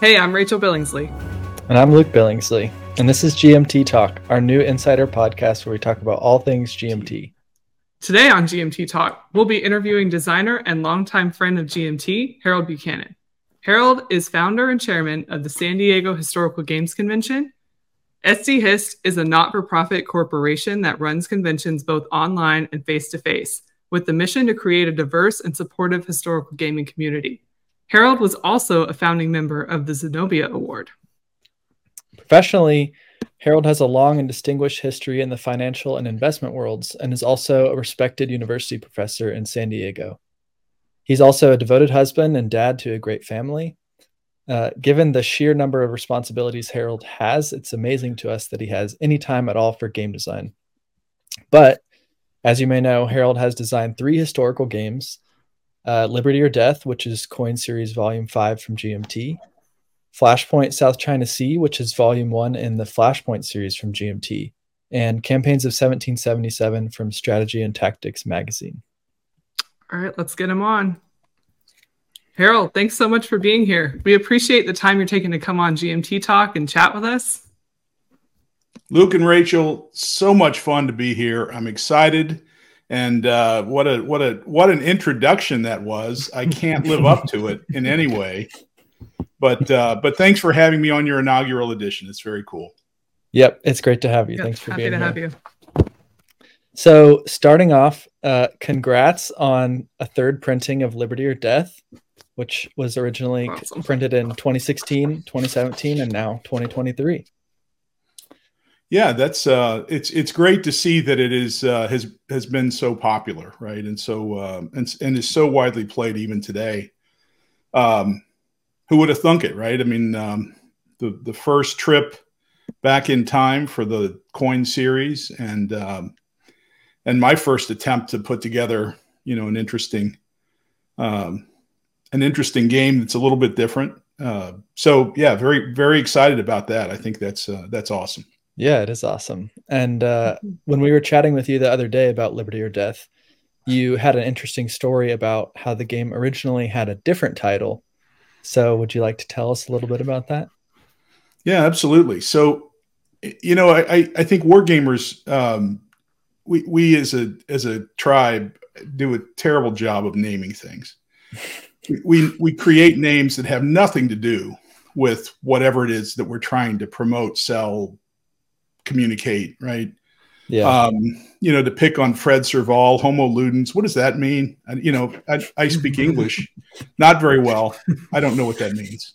Hey, I'm Rachel Billingsley. And I'm Luke Billingsley. And this is GMT Talk, our new insider podcast where we talk about all things GMT. Today on GMT Talk, we'll be interviewing designer and longtime friend of GMT, Harold Buchanan. Harold is founder and chairman of the San Diego Historical Games Convention. SD Hist is a not for profit corporation that runs conventions both online and face to face, with the mission to create a diverse and supportive historical gaming community. Harold was also a founding member of the Zenobia Award. Professionally, Harold has a long and distinguished history in the financial and investment worlds and is also a respected university professor in San Diego. He's also a devoted husband and dad to a great family. Uh, given the sheer number of responsibilities Harold has, it's amazing to us that he has any time at all for game design. But as you may know, Harold has designed three historical games uh, Liberty or Death, which is Coin Series Volume 5 from GMT, Flashpoint South China Sea, which is Volume 1 in the Flashpoint series from GMT, and Campaigns of 1777 from Strategy and Tactics magazine. All right, let's get him on. Harold, thanks so much for being here. We appreciate the time you're taking to come on GMT Talk and chat with us. Luke and Rachel, so much fun to be here. I'm excited and uh, what a what a what an introduction that was. I can't live up to it in any way. But uh, but thanks for having me on your inaugural edition. It's very cool. Yep, it's great to have you. Yep, thanks for happy being to here. have you. So, starting off, uh, congrats on a third printing of Liberty or Death, which was originally Awesome. printed in 2016, 2017, and now 2023. Yeah, that's uh, it's it's great to see that it is uh, has has been so popular, right? And so uh, and and is so widely played even today. Um, who would have thunk it, right? I mean, um, the the first trip back in time for the coin series, and um, and my first attempt to put together, you know, an interesting um, an interesting game that's a little bit different. Uh, so yeah, very very excited about that. I think that's uh, that's awesome. Yeah, it is awesome. And uh, when we were chatting with you the other day about Liberty or Death, you had an interesting story about how the game originally had a different title. So, would you like to tell us a little bit about that? Yeah, absolutely. So, you know, I, I, I think wargamers, um, we, we as a as a tribe do a terrible job of naming things. we we create names that have nothing to do with whatever it is that we're trying to promote, sell, communicate, right? Yeah. Um, you know, to pick on Fred Serval, Homo ludens. What does that mean? I, you know, I, I speak English, not very well. I don't know what that means.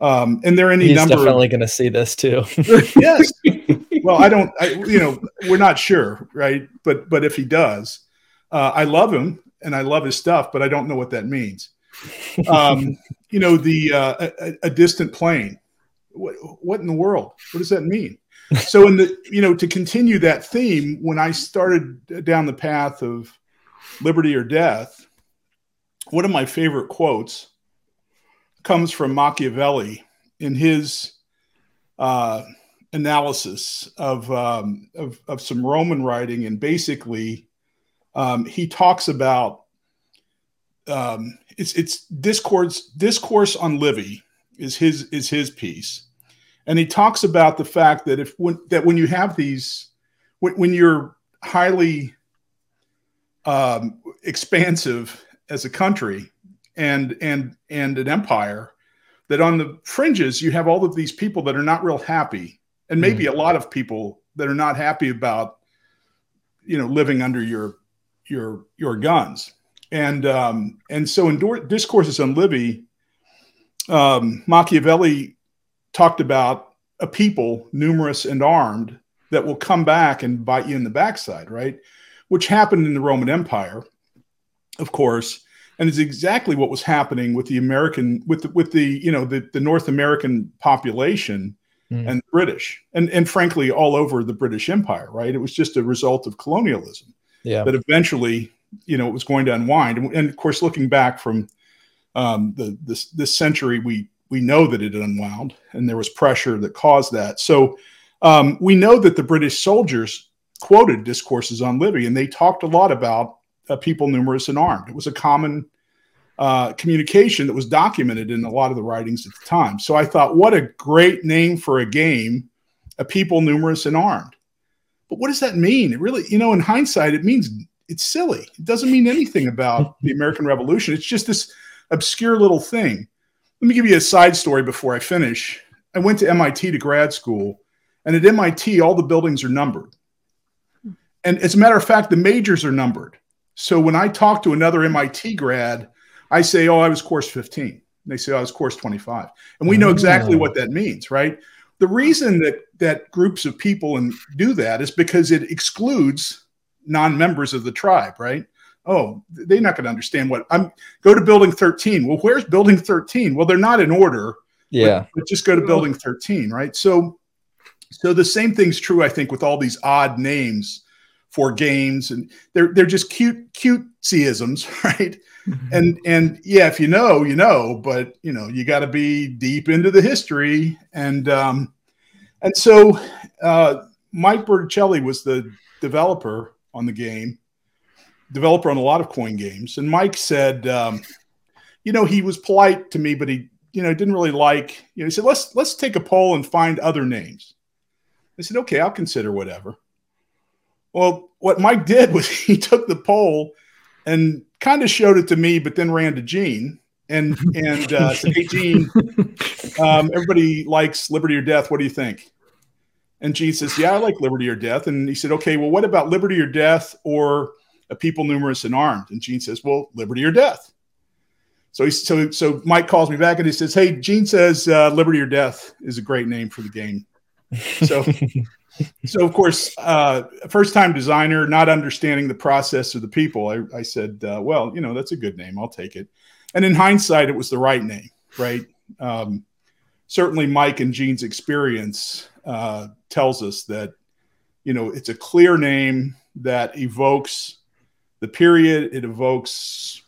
Um, and there are any He's number. definitely going to see this too. yes. Well, I don't. I, you know, we're not sure, right? But but if he does, uh, I love him and I love his stuff, but I don't know what that means. Um, you know, the uh, a, a distant plain. What what in the world? What does that mean? So in the you know to continue that theme when i started down the path of liberty or death one of my favorite quotes comes from machiavelli in his uh, analysis of, um, of, of some roman writing. And basically um, he talks about um, it's it's discourse discourse on livy is his is his piece and he talks about the fact that if when, that when you have these when, when you're highly um, expansive as a country and and and an empire that on the fringes you have all of these people that are not real happy and maybe mm. a lot of people that are not happy about you know living under your your your guns and um, and so in discourses on livy um, machiavelli talked about a people numerous and armed that will come back and bite you in the backside, right? Which happened in the Roman Empire, of course, and is exactly what was happening with the American, with the, with the you know the, the North American population mm. and British, and and frankly all over the British Empire, right? It was just a result of colonialism. Yeah. That eventually, you know, it was going to unwind, and, and of course, looking back from um, the this this century, we we know that it unwound and there was pressure that caused that. So um, we know that the British soldiers quoted discourses on Livy and they talked a lot about uh, people numerous and armed. It was a common uh, communication that was documented in a lot of the writings at the time. So I thought, what a great name for a game, a people numerous and armed. But what does that mean? It really, you know, in hindsight, it means it's silly. It doesn't mean anything about the American Revolution. It's just this obscure little thing. Let me give you a side story before I finish. I went to MIT to grad school, and at MIT, all the buildings are numbered. And as a matter of fact, the majors are numbered. So when I talk to another MIT grad, I say, Oh, I was course 15. they say, oh, I was course 25. And we know exactly oh. what that means, right? The reason that that groups of people and do that is because it excludes non-members of the tribe, right? Oh, they're not going to understand what I'm go to building 13. Well, where's building 13? Well, they're not in order. Yeah. But, but just go to building 13, right? So so the same thing's true, I think, with all these odd names for games, and they're they're just cute cutesyisms, right? Mm-hmm. And and yeah, if you know, you know, but you know, you got to be deep into the history, and um, and so uh, Mike Bertucelli was the developer on the game, developer on a lot of coin games, and Mike said, um, you know, he was polite to me, but he you know didn't really like you know he said let's let's take a poll and find other names. I said okay, I'll consider whatever. Well, what Mike did was he took the poll and kind of showed it to me, but then ran to Gene and and uh, said, "Hey, Gene, um, everybody likes Liberty or Death. What do you think?" And Gene says, "Yeah, I like Liberty or Death." And he said, "Okay, well, what about Liberty or Death or a people numerous and armed?" And Gene says, "Well, Liberty or Death." So he so so Mike calls me back and he says, "Hey, Gene says uh, Liberty or Death is a great name for the game." So so of course, uh, first time designer, not understanding the process of the people, I, I said, uh, well, you know, that's a good name. I'll take it. And in hindsight, it was the right name, right? Um, certainly, Mike and Gene's experience uh, tells us that, you know, it's a clear name that evokes the period. It evokes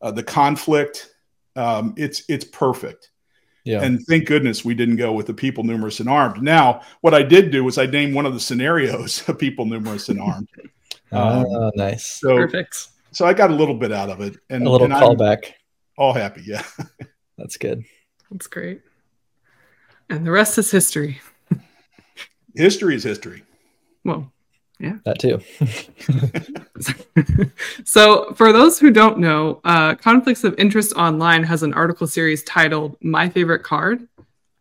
uh, the conflict. Um, it's it's perfect. Yeah. And thank goodness we didn't go with the people numerous and armed. Now, what I did do was I named one of the scenarios of people numerous and armed. oh, um, nice. So, Perfect. So I got a little bit out of it. And a little and callback. all happy. Yeah. That's good. That's great. And the rest is history. history is history. Well, yeah. That too. so, for those who don't know, uh, Conflicts of Interest Online has an article series titled My Favorite Card,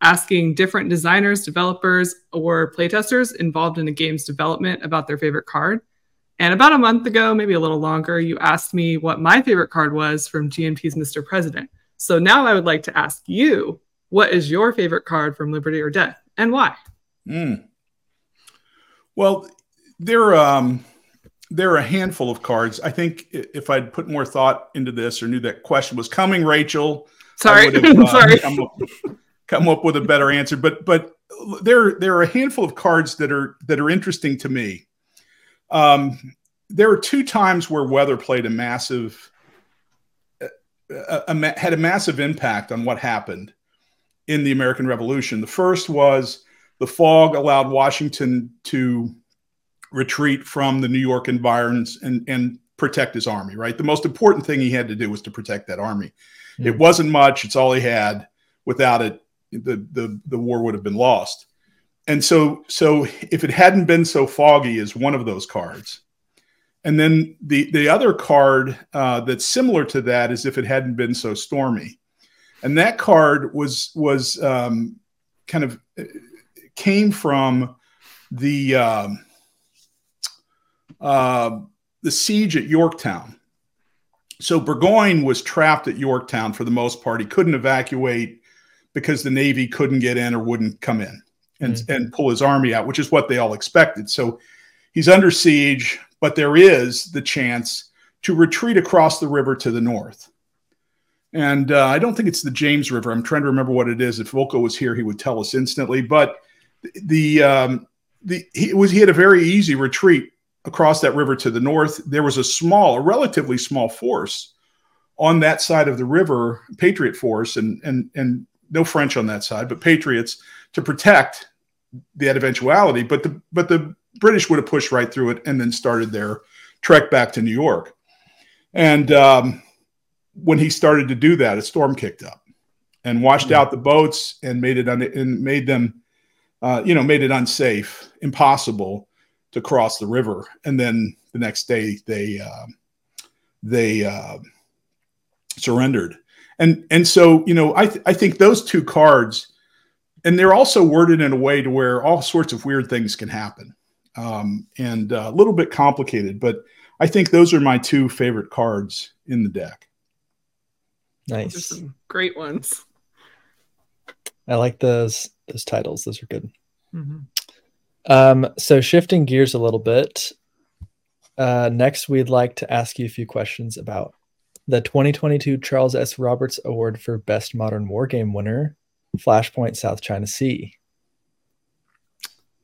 asking different designers, developers, or playtesters involved in a game's development about their favorite card. And about a month ago, maybe a little longer, you asked me what my favorite card was from GMT's Mr. President. So now I would like to ask you, what is your favorite card from Liberty or Death and why? Mm. Well, there, um, there are a handful of cards. I think if I'd put more thought into this or knew that question was coming, Rachel, sorry, have, uh, sorry, come up, come up, with a better answer. But but there there are a handful of cards that are that are interesting to me. Um, there are two times where weather played a massive a, a, a, had a massive impact on what happened in the American Revolution. The first was the fog allowed Washington to retreat from the New York environs and, and protect his army, right? The most important thing he had to do was to protect that army. Mm-hmm. It wasn't much, it's all he had. Without it, the, the, the war would have been lost. And so, so if it hadn't been so foggy as one of those cards, and then the, the other card uh, that's similar to that is if it hadn't been so stormy. And that card was, was um, kind of uh, came from the, um, uh, the siege at Yorktown. So Burgoyne was trapped at Yorktown for the most part. He couldn't evacuate because the Navy couldn't get in or wouldn't come in and, mm-hmm. and pull his army out, which is what they all expected. So he's under siege, but there is the chance to retreat across the river to the north. And uh, I don't think it's the James River. I'm trying to remember what it is. If Volko was here, he would tell us instantly. But the um, the he was he had a very easy retreat across that river to the north, there was a small, a relatively small force on that side of the river, Patriot force, and and and no French on that side, but Patriots to protect that eventuality. But the but the British would have pushed right through it and then started their trek back to New York. And um, when he started to do that, a storm kicked up and washed out the boats and made it un- and made them, uh, you know, made it unsafe, impossible to cross the river. And then the next day they uh, they uh, surrendered. And and so you know, I th- I think those two cards, and they're also worded in a way to where all sorts of weird things can happen, um, and uh, a little bit complicated, but. I think those are my two favorite cards in the deck. Nice. Those are some great ones. I like those those titles. Those are good. Mm-hmm. Um, so shifting gears a little bit. Uh, next, we'd like to ask you a few questions about the 2022 Charles S. Roberts Award for Best Modern Wargame winner, Flashpoint South China Sea.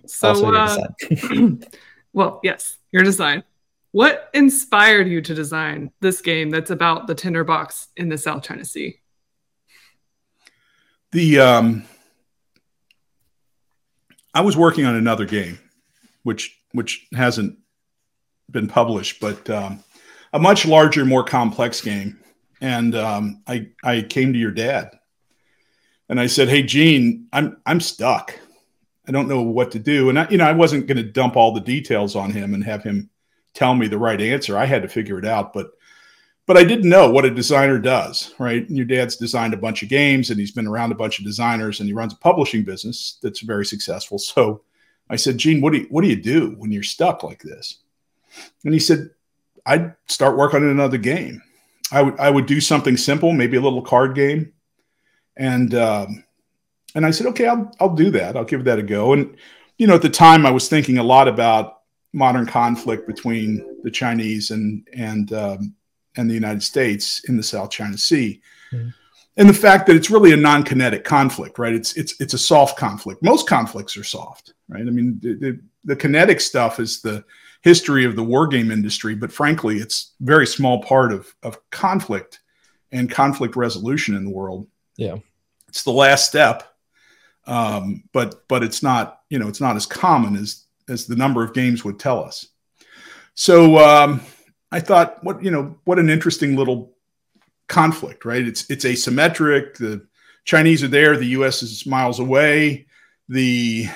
So, uh, well, yes, your design. What inspired you to design this game that's about the tinderbox in the South China Sea? The um, I was working on another game, which which hasn't been published, but um, a much larger, more complex game. And um, I I came to your dad, and I said, "Hey, Gene, I'm I'm stuck. I don't know what to do." And I, you know, I wasn't going to dump all the details on him and have him tell me the right answer. I had to figure it out, but but I didn't know what a designer does, right? Your dad's designed a bunch of games and he's been around a bunch of designers and he runs a publishing business that's very successful. So I said, Gene, what do you, what do you do when you're stuck like this? And he said, I'd start working on another game. I would, I would do something simple, maybe a little card game. And, um, and I said, okay, I'll, I'll do that. I'll give that a go. And, you know, at the time I was thinking a lot about modern conflict between the Chinese and, and, um, and the United States in the South China Sea. Mm. And the fact that it's really a non-kinetic conflict, right? It's it's it's a soft conflict. Most conflicts are soft, right? I mean, the, the, the kinetic stuff is the history of the war game industry, but frankly, it's a very small part of of conflict and conflict resolution in the world. Yeah, it's the last step, um, but but it's not you know it's not as common as as the number of games would tell us. So um, I thought, what you know, what an interesting little conflict, right? It's it's asymmetric. The Chinese are there, the U.S. is miles away. The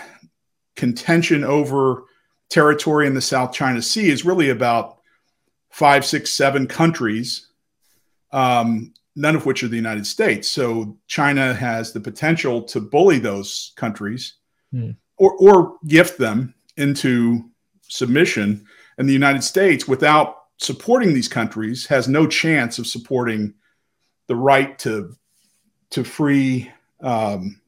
contention over territory in the South China Sea is really about five, six, seven countries, um, none of which are the United States. So China has the potential to bully those countries mm. or, or gift them into submission. And the United States, without supporting these countries has no chance of supporting the right to to free um,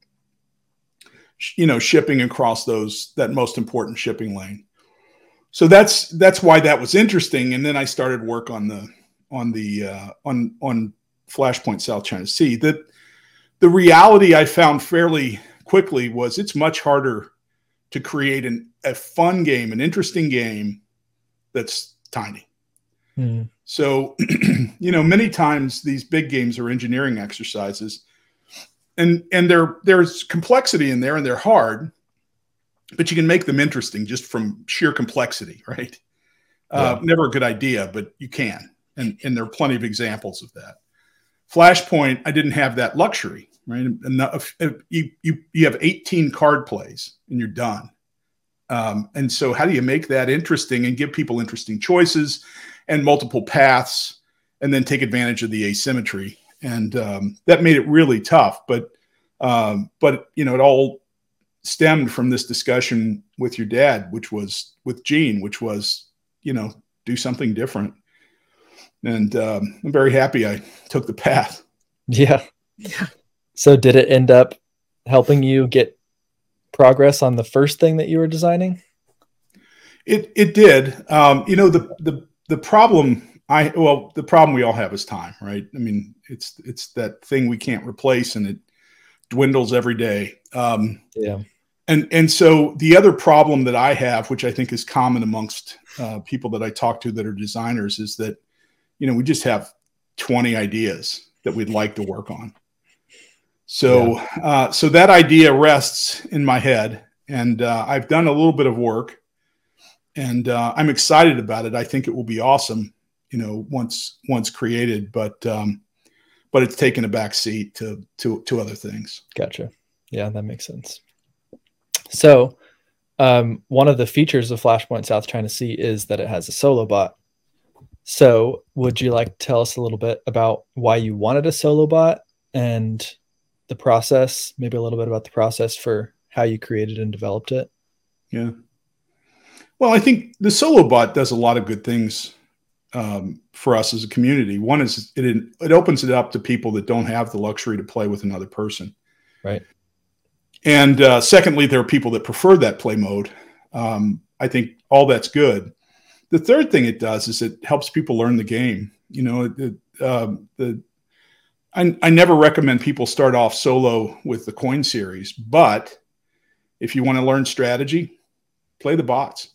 you know shipping across those that most important shipping lane. So that's that's why that was interesting. And then i started work on the on the uh, on on flashpoint south china sea. That the reality i found fairly quickly was it's much harder to create an, a fun game an interesting game that's tiny Mm. So, you know, many times these big games are engineering exercises, and and there there's complexity in there, and they're hard, but you can make them interesting just from sheer complexity, right? Uh, yeah. Uh, never a good idea, but you can, and and there are plenty of examples of that. Flashpoint, I didn't have that luxury, right? Enough, you you you have 18 card plays, and you're done. Um, and so, how do you make that interesting and give people interesting choices? And multiple paths, and then take advantage of the asymmetry. And um, that made it really tough. But um, but you know, it all stemmed from this discussion with your dad, which was with Gene, which was you know do something different. And um, I'm very happy I took the path. Yeah. Yeah. So did it end up helping you get progress on the first thing that you were designing? It it did. Um, you know the the the problem I well, the problem we all have is time, right? I mean, it's it's that thing we can't replace, and it dwindles every day. Um, yeah. And and so the other problem that I have, which I think is common amongst uh, people that I talk to that are designers, is that you know we just have twenty ideas that we'd like to work on. So yeah. uh, so that idea rests in my head, and uh, I've done a little bit of work and uh, I'm excited about it. I think it will be awesome, you know, once once created. But um, but it's taken a back seat to to to other things. Gotcha. Yeah, that makes sense. So, um, one of the features of Flashpoint South China Sea is that it has a solo bot. So, would you like to tell us a little bit about why you wanted a solo bot and the process? Maybe a little bit about the process for how you created and developed it. Yeah. Well, I think the solo bot does a lot of good things um, for us as a community. One is it it opens it up to people that don't have the luxury to play with another person. Right. And uh, secondly, there are people that prefer that play mode. Um, I think all that's good. The third thing it does is it helps people learn the game. You know, it, uh, the I, I never recommend people start off solo with the coin series, but if you want to learn strategy, play the bots,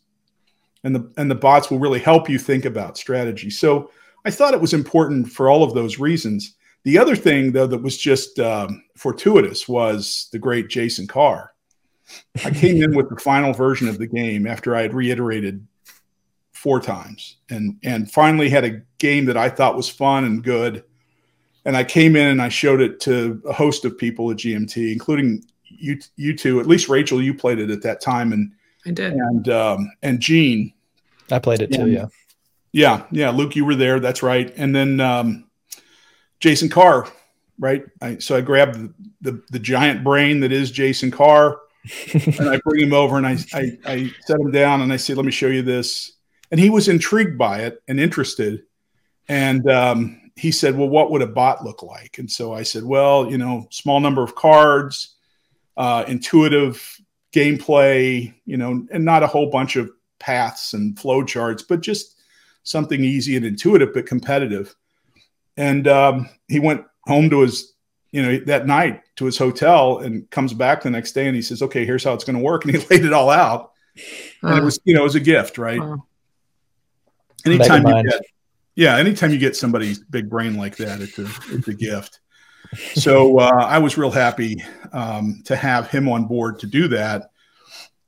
and the and the bots will really help you think about strategy. So I thought it was important for all of those reasons. The other thing, though, that was just um, fortuitous was the great Jason Carr. I came in with the final version of the game after I had reiterated four times, and and finally had a game that I thought was fun and good. And I came in and I showed it to a host of people at GMT, including you, you two. At least Rachel, you played it at that time, and I did, and um, and Gene. I played it too. yeah. Yeah, yeah. Luke, you were there. That's right. And then um, Jason Carr, right? I, so I grabbed the, the, the giant brain that is Jason Carr, and I bring him over and I, I I set him down and I say, "Let me show you this." And he was intrigued by it and interested, and um, he said, "Well, what would a bot look like?" And so I said, "Well, you know, small number of cards, uh, intuitive gameplay, you know, and not a whole bunch of paths and flow charts, but just something easy and intuitive but competitive." And um, he went home to his, you know, that night to his hotel and comes back the next day and he says, okay, here's how it's going to work. And he laid it all out. Uh, and it was, you know, it was a gift, right? Uh, anytime you get, yeah, anytime you get somebody's big brain like that, it's a, it's a gift. So uh, I was real happy um, to have him on board to do that.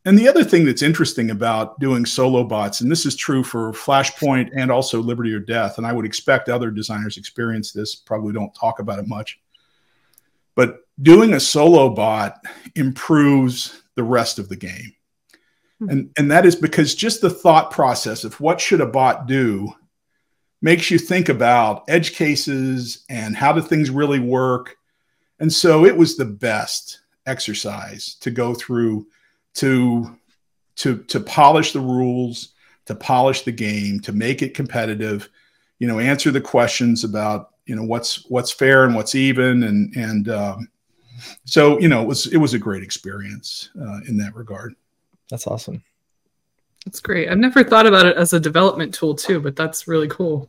And the other thing that's interesting about doing solo bots, and this is true for Flashpoint and also Liberty or Death, and I would expect other designers experience this, probably don't talk about it much. But doing a solo bot improves the rest of the game. Hmm. And, and that is because just the thought process of what should a bot do makes you think about edge cases and how do things really work. And so it was the best exercise to go through to to to polish the rules, to polish the game, to make it competitive, you know, answer the questions about you know what's what's fair and what's even, and and um, so you know it was it was a great experience uh, in that regard. That's awesome. That's great. I've never thought about it as a development tool too, but that's really cool.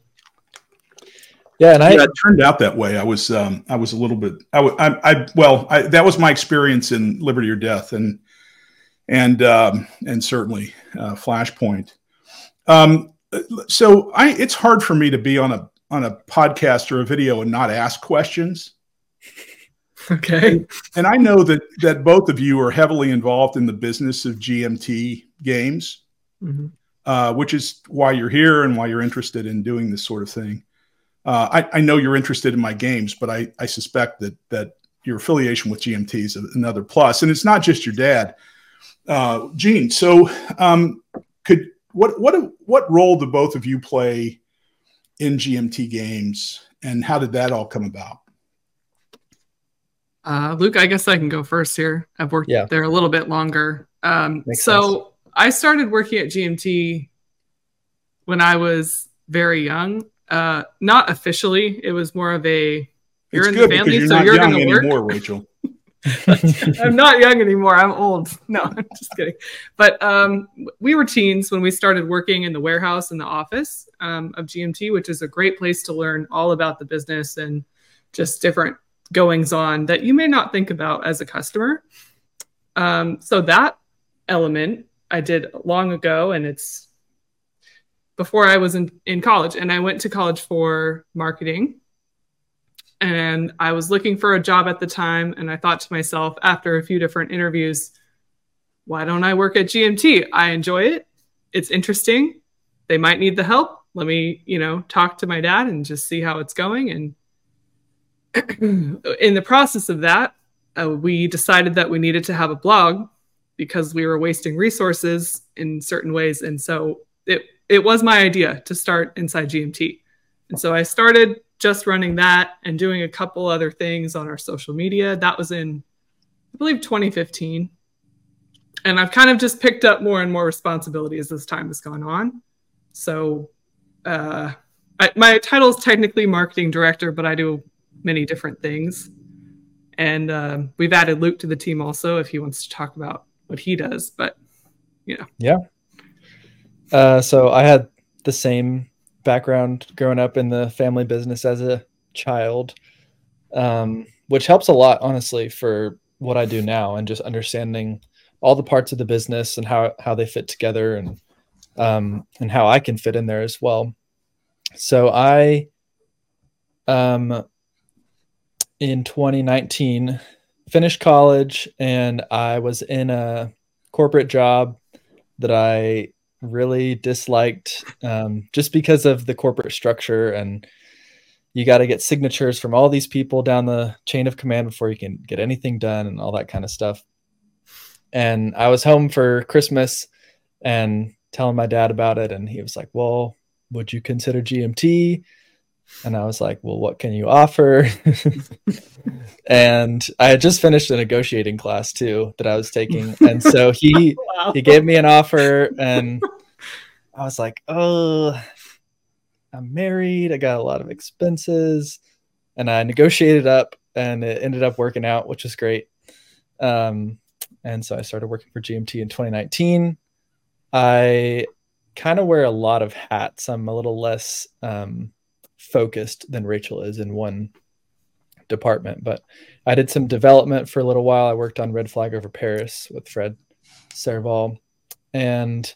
Yeah, and I yeah, it turned out that way. I was um, I was a little bit I, I, I well I, that was my experience in Liberty or Death, and and um, and certainly uh, Flashpoint. Um, so I, it's hard for me to be on a on a podcast or a video and not ask questions. Okay. And, and I know that that both of you are heavily involved in the business of GMT games, mm-hmm. uh, which is why you're here and why you're interested in doing this sort of thing. Uh, I, I, know you're interested in my games, but I, I suspect that that your affiliation with GMT is another plus. And it's not just your dad. Uh, Gene, so um, could what what what role do both of you play in GMT games, and how did that all come about? Uh, Luke, I guess I can go first here. I've worked yeah. there a little bit longer. Um, so sense. I started working at GMT when I was very young. Uh, not officially; it was more of a you're it's in the family, so you're going to work. Anymore, Rachel. I'm not young anymore. I'm old. No, I'm just kidding. But um, we were teens when we started working in the warehouse in the office um, of GMT, which is a great place to learn all about the business and just different goings on that you may not think about as a customer. Um, so that element I did long ago, and it's before I was in, in college. And I went to college for marketing and I was looking for a job at the time. And I thought to myself, after a few different interviews, why don't I work at GMT? I enjoy it. It's interesting. They might need the help. Let me, you know, talk to my dad and just see how it's going. And in the process of that, uh, we decided that we needed to have a blog because we were wasting resources in certain ways. And so it, it was my idea to start Inside GMT. And so I started just running that and doing a couple other things on our social media. That was in, I believe, 2015. And I've kind of just picked up more and more responsibility as this time has gone on. So uh, I, my title is technically marketing director, but I do many different things. And uh, we've added Luke to the team also if he wants to talk about what he does. But, you know. Yeah. Uh, so I had the same background growing up in the family business as a child, um, which helps a lot, honestly, for what I do now and just understanding all the parts of the business and how, how they fit together and um, and how I can fit in there as well. So I um, in 2019 finished college and I was in a corporate job that I really disliked um, just because of the corporate structure and you got to get signatures from all these people down the chain of command before you can get anything done and all that kind of stuff. And I was home for Christmas and telling my dad about it and he was like, "Well, would you consider GMT?" And I was like, well, what can you offer? and I had just finished a negotiating class too that I was taking. And so he wow. he gave me an offer and I was like, oh, I'm married. I got a lot of expenses. And I negotiated up and it ended up working out, which was great. Um, and so I started working for GMT in 2019. I kind of wear a lot of hats. I'm a little less um, focused than Rachel is in one department. But I did some development for a little while. I worked on Red Flag over Paris with Fred Serval, and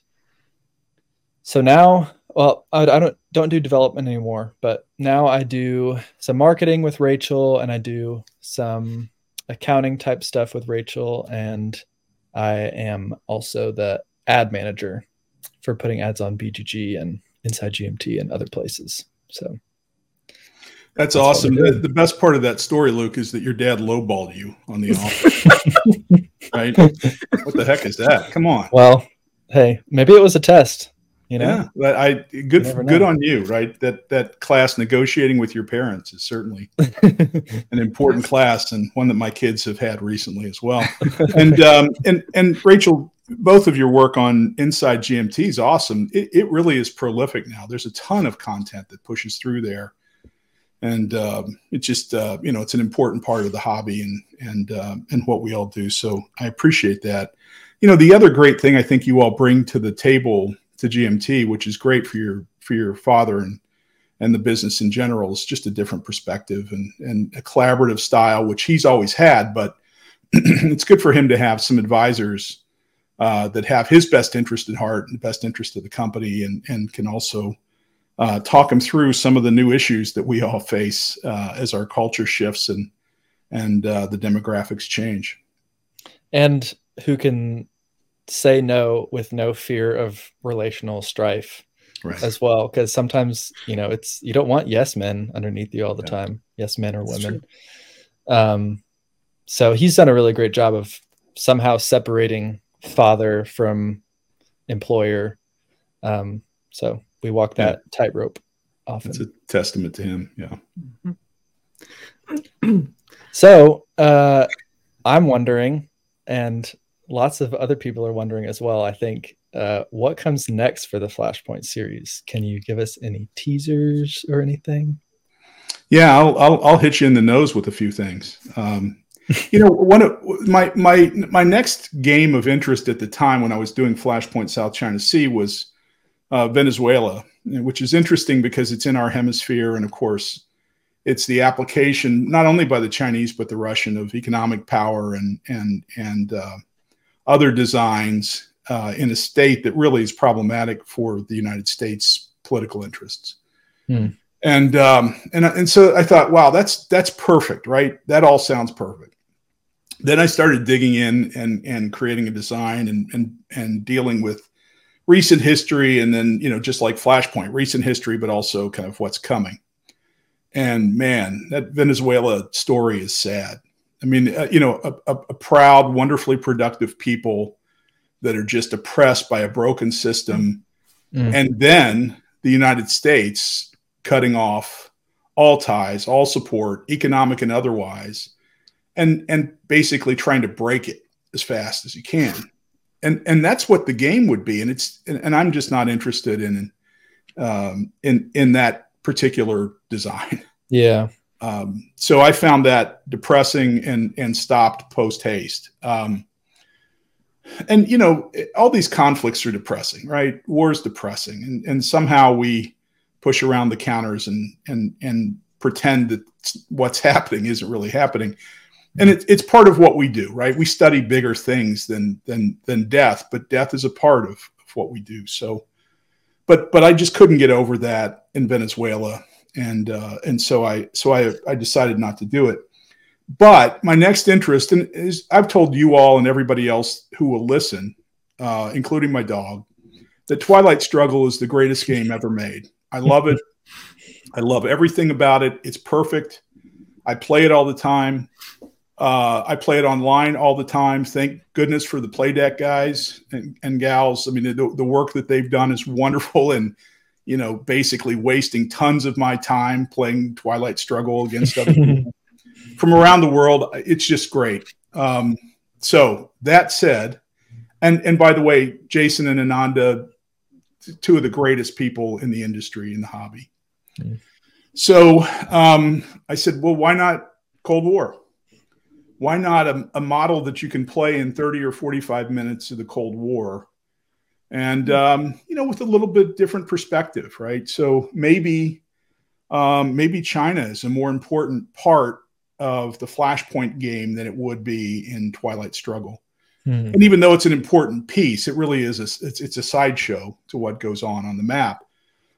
so now, well, I, I don't don't do development anymore, but now I do some marketing with Rachel, and I do some accounting type stuff with Rachel, and I am also the ad manager for putting ads on BGG and Inside GMT and other places. So that's, That's awesome. The, the, best part of that story, Luke, is that your dad lowballed you on the offer. right? What the heck is that? Come on. Well, hey, maybe it was a test. You know, yeah, I good good on you, right? That that class negotiating with your parents is certainly an important class and one that my kids have had recently as well. and um, and and Rachel, both of your work on Inside GMT is awesome. It, it really is prolific now. There's a ton of content that pushes through there and um, it's just uh, you know it's an important part of the hobby and and uh, and what we all do. So I appreciate that. You know, the other great thing I think you all bring to the table to GMT, which is great for your for your father and and the business in general, is just a different perspective and and a collaborative style, which he's always had. But it's good for him to have some advisors uh, that have his best interest at heart and the best interest of the company, and and can also uh, talk them through some of the new issues that we all face uh, as our culture shifts and and uh, the demographics change. And who can say no with no fear of relational strife right. as well? Because sometimes you know it's you don't want yes men underneath you all the yeah. time. Yes men or That's women. Um, so he's done a really great job of somehow separating father from employer. Um, so we walk that yeah. tightrope often. It's a testament to him. Yeah. so uh, I'm wondering, and lots of other people are wondering as well. I think uh, what comes next for the Flashpoint series? Can you give us any teasers or anything? Yeah, I'll, I'll, I'll hit you in the nose with a few things. Um, you know, one of my my my next game of interest at the time when I was doing Flashpoint South China Sea was uh, Venezuela, which is interesting because it's in our hemisphere. And of course, it's the application not only by the Chinese, but the Russian of economic power and, and, and uh, other designs uh, in a state that really is problematic for the United States political interests. Hmm. And, um, and, and so I thought, wow, that's, that's perfect, right? That all sounds perfect. Then I started digging in and, and creating a design and, and, and dealing with recent history and then you know just like flashpoint recent history but also kind of what's coming And man, that Venezuela story is sad. I mean, uh, you know, a, a, a, proud, wonderfully productive people that are just oppressed by a broken system. Mm. And then the United States cutting off all ties, all support, economic and otherwise, and and basically trying to break it as fast as you can. And and that's what the game would be. And it's and, and I'm just not interested in um, in in that particular design. Yeah. Um, so I found that depressing and and stopped post haste. Um, and you know, all these conflicts are depressing, right? War is depressing, and and somehow we push around the counters and and and pretend that what's happening isn't really happening. And it, it's part of what we do, right? We study bigger things than than than death, but death is a part of, of what we do. So, but but I just couldn't get over that in Venezuela, and uh, and so I so I I decided not to do it. But my next interest, and is I've told you all and everybody else who will listen, uh, including my dog, that Twilight Struggle is the greatest game ever made. I love it. I love everything about it. It's perfect. I play it all the time. Uh, I play it online all the time. Thank goodness for the Playdek guys and, and gals. I mean, the, the work that they've done is wonderful and, you know, basically wasting tons of my time playing Twilight Struggle against other people from around the world. It's just great. Um, so that said, and and by the way, Jason and Ananda, two of the greatest people in the industry in the hobby. Mm. So um, I said, well, why not Cold War? Why not a, a, model that you can play in 30 or 45 minutes of the Cold War? And, hmm. um, you know, with a little bit different perspective, right? So maybe, um, maybe China is a more important part of the Flashpoint game than it would be in Twilight Struggle. Mm-hmm. And even though it's an important piece, it really is a, it's, it's a sideshow to what goes on on the map.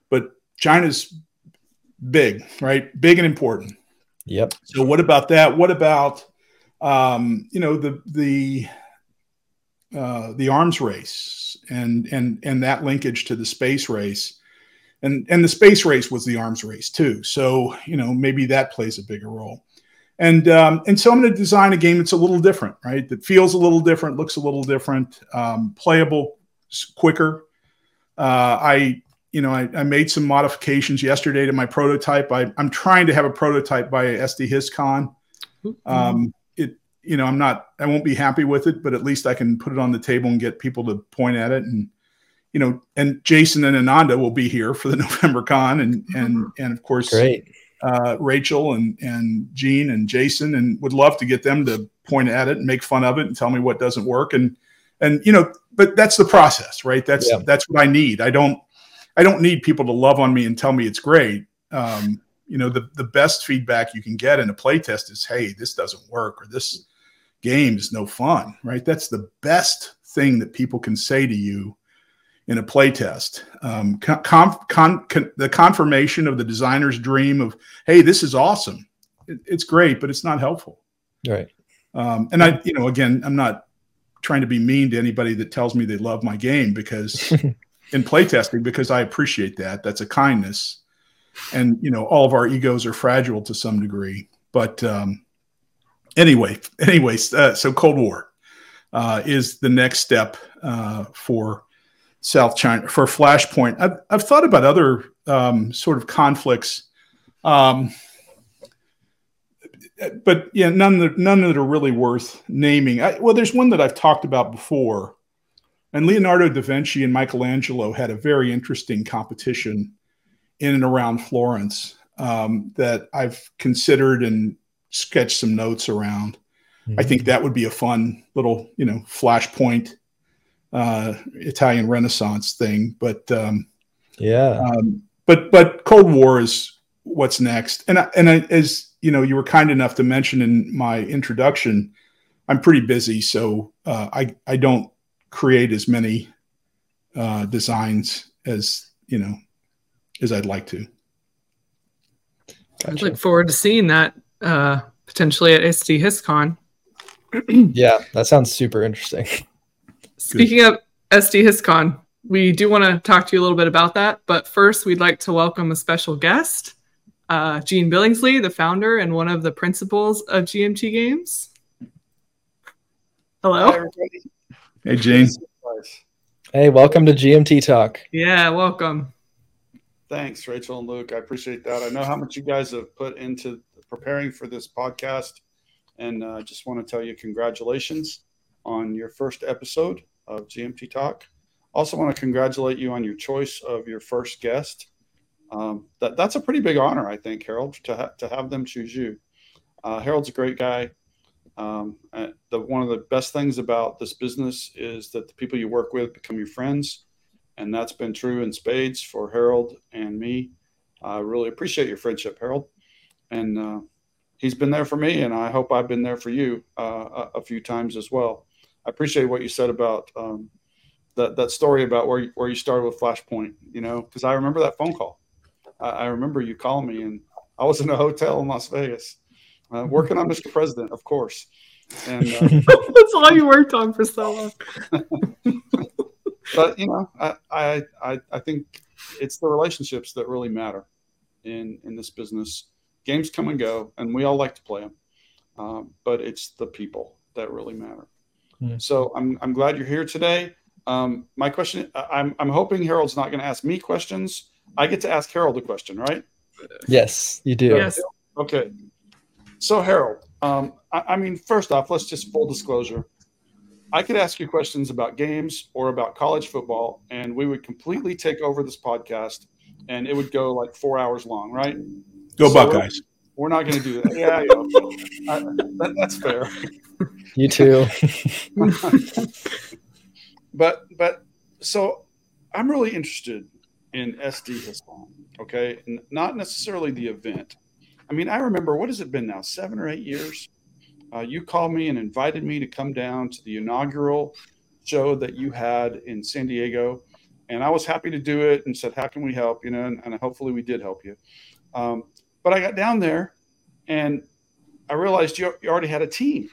But China's big, right? Big and important. Yep. So what about that? What about um, you know the the uh, the arms race and and and that linkage to the space race? And and the space race was the arms race too. So you know maybe that plays a bigger role. And um, and so I'm going to design a game that's a little different, right? That feels a little different, looks a little different, um, playable quicker. Uh, I you know I, I, made some modifications yesterday to my prototype. I, am trying to have a prototype by SD hiscon Mm-hmm. Um, you know I'm not I won't be happy with it, but at least I can put it on the table and get people to point at it and you know, and Jason and Ananda will be here for the November con, and and and of course, great uh, Rachel and and Gene and Jason, and would love to get them to point at it and make fun of it and tell me what doesn't work. And and you know, but that's the process, right? That's yeah. that's what I need. I don't I don't need people to love on me and tell me it's great. Um, you know, the the best feedback you can get in a playtest is, hey, this doesn't work or this game is no fun, right? That's the best thing that people can say to you in a playtest. Um, con- con- con- the confirmation of the designer's dream of, hey, this is awesome. It, it's great, but it's not helpful. Right. Um, and I, you know, again, I'm not trying to be mean to anybody that tells me they love my game because in playtesting, because I appreciate that. That's a kindness. And, you know, all of our egos are fragile to some degree. But um, anyway, anyways, uh, so Cold War uh, is the next step uh, for South China for Flashpoint. I've, I've thought about other um, sort of conflicts, um, but yeah, none that none that are really worth naming. I, well, there's one that I've talked about before, and Leonardo da Vinci and Michelangelo had a very interesting competition in and around Florence um, that I've considered and sketched some notes around. Mm-hmm. I think that would be a fun little, you know, flashpoint uh, Italian Renaissance thing. But um, yeah, um, but but Cold War is what's next. And I, and I, as you know, you were kind enough to mention in my introduction, I'm pretty busy, so uh, I I don't create as many uh, designs as you know as I'd like to. Gotcha. I look forward to seeing that uh, potentially at SD HisCon. yeah, that sounds super interesting. Speaking Good. of SD HisCon, we do want to talk to you a little bit about that. But first, we'd like to welcome a special guest. uh, Gene Billingsley, the founder and one of the principals of GMT Games. Hello. Hi. Hey, Gene. Hey, welcome to GMT Talk. Yeah, welcome. Thanks, Rachel and Luke. I appreciate that. I know how much you guys have put into preparing for this podcast, and I uh, just want to tell you congratulations on your first episode of GMT Talk. Also, want to congratulate you on your choice of your first guest. Um, that, that's a pretty big honor, I think, Harold, to, ha- to have them choose you. Uh, Harold's a great guy. Um, uh, the, one of the best things about this business is that the people you work with become your friends. And that's been true in spades for Harold and me. I really appreciate your friendship, Harold. And uh, he's been there for me, and I hope I've been there for you uh, a, a, few times as well. I appreciate what you said about um, that, that story about where you, where you started with Flashpoint, you know, because I remember that phone call. I, I remember you calling me, and I was in a hotel in Las Vegas uh, working on Mr. President, of course. And uh, that's all you worked on for so long. but you know, I, I I think it's the relationships that really matter in in this business. Games come and go, and we all like to play them, um, but it's the people that really matter. Mm. So I'm I'm glad you're here today. Um, my question, I'm I'm hoping Harold's not going to ask me questions. I get to ask Harold a question, right? Yes, you do. Yes. Okay. So, Harold, um, I, I, mean, first off, let's just full disclosure. I could ask you questions about games or about college football, and we would completely take over this podcast, and it would go like four hours long, right? Go so Buckeyes. We're, we're not going to do that. Yeah, yeah. I, that, that's fair. You too. but but so I'm really interested in SDHistCon. Okay, not necessarily the event, I mean, I remember what has it been now, seven or eight years? Uh, you called me and invited me to come down to the inaugural show that you had in San Diego, and I was happy to do it and said, "How can we help?" You know, and, and hopefully we did help you. Um, but I got down there, and I realized you, you already had a team.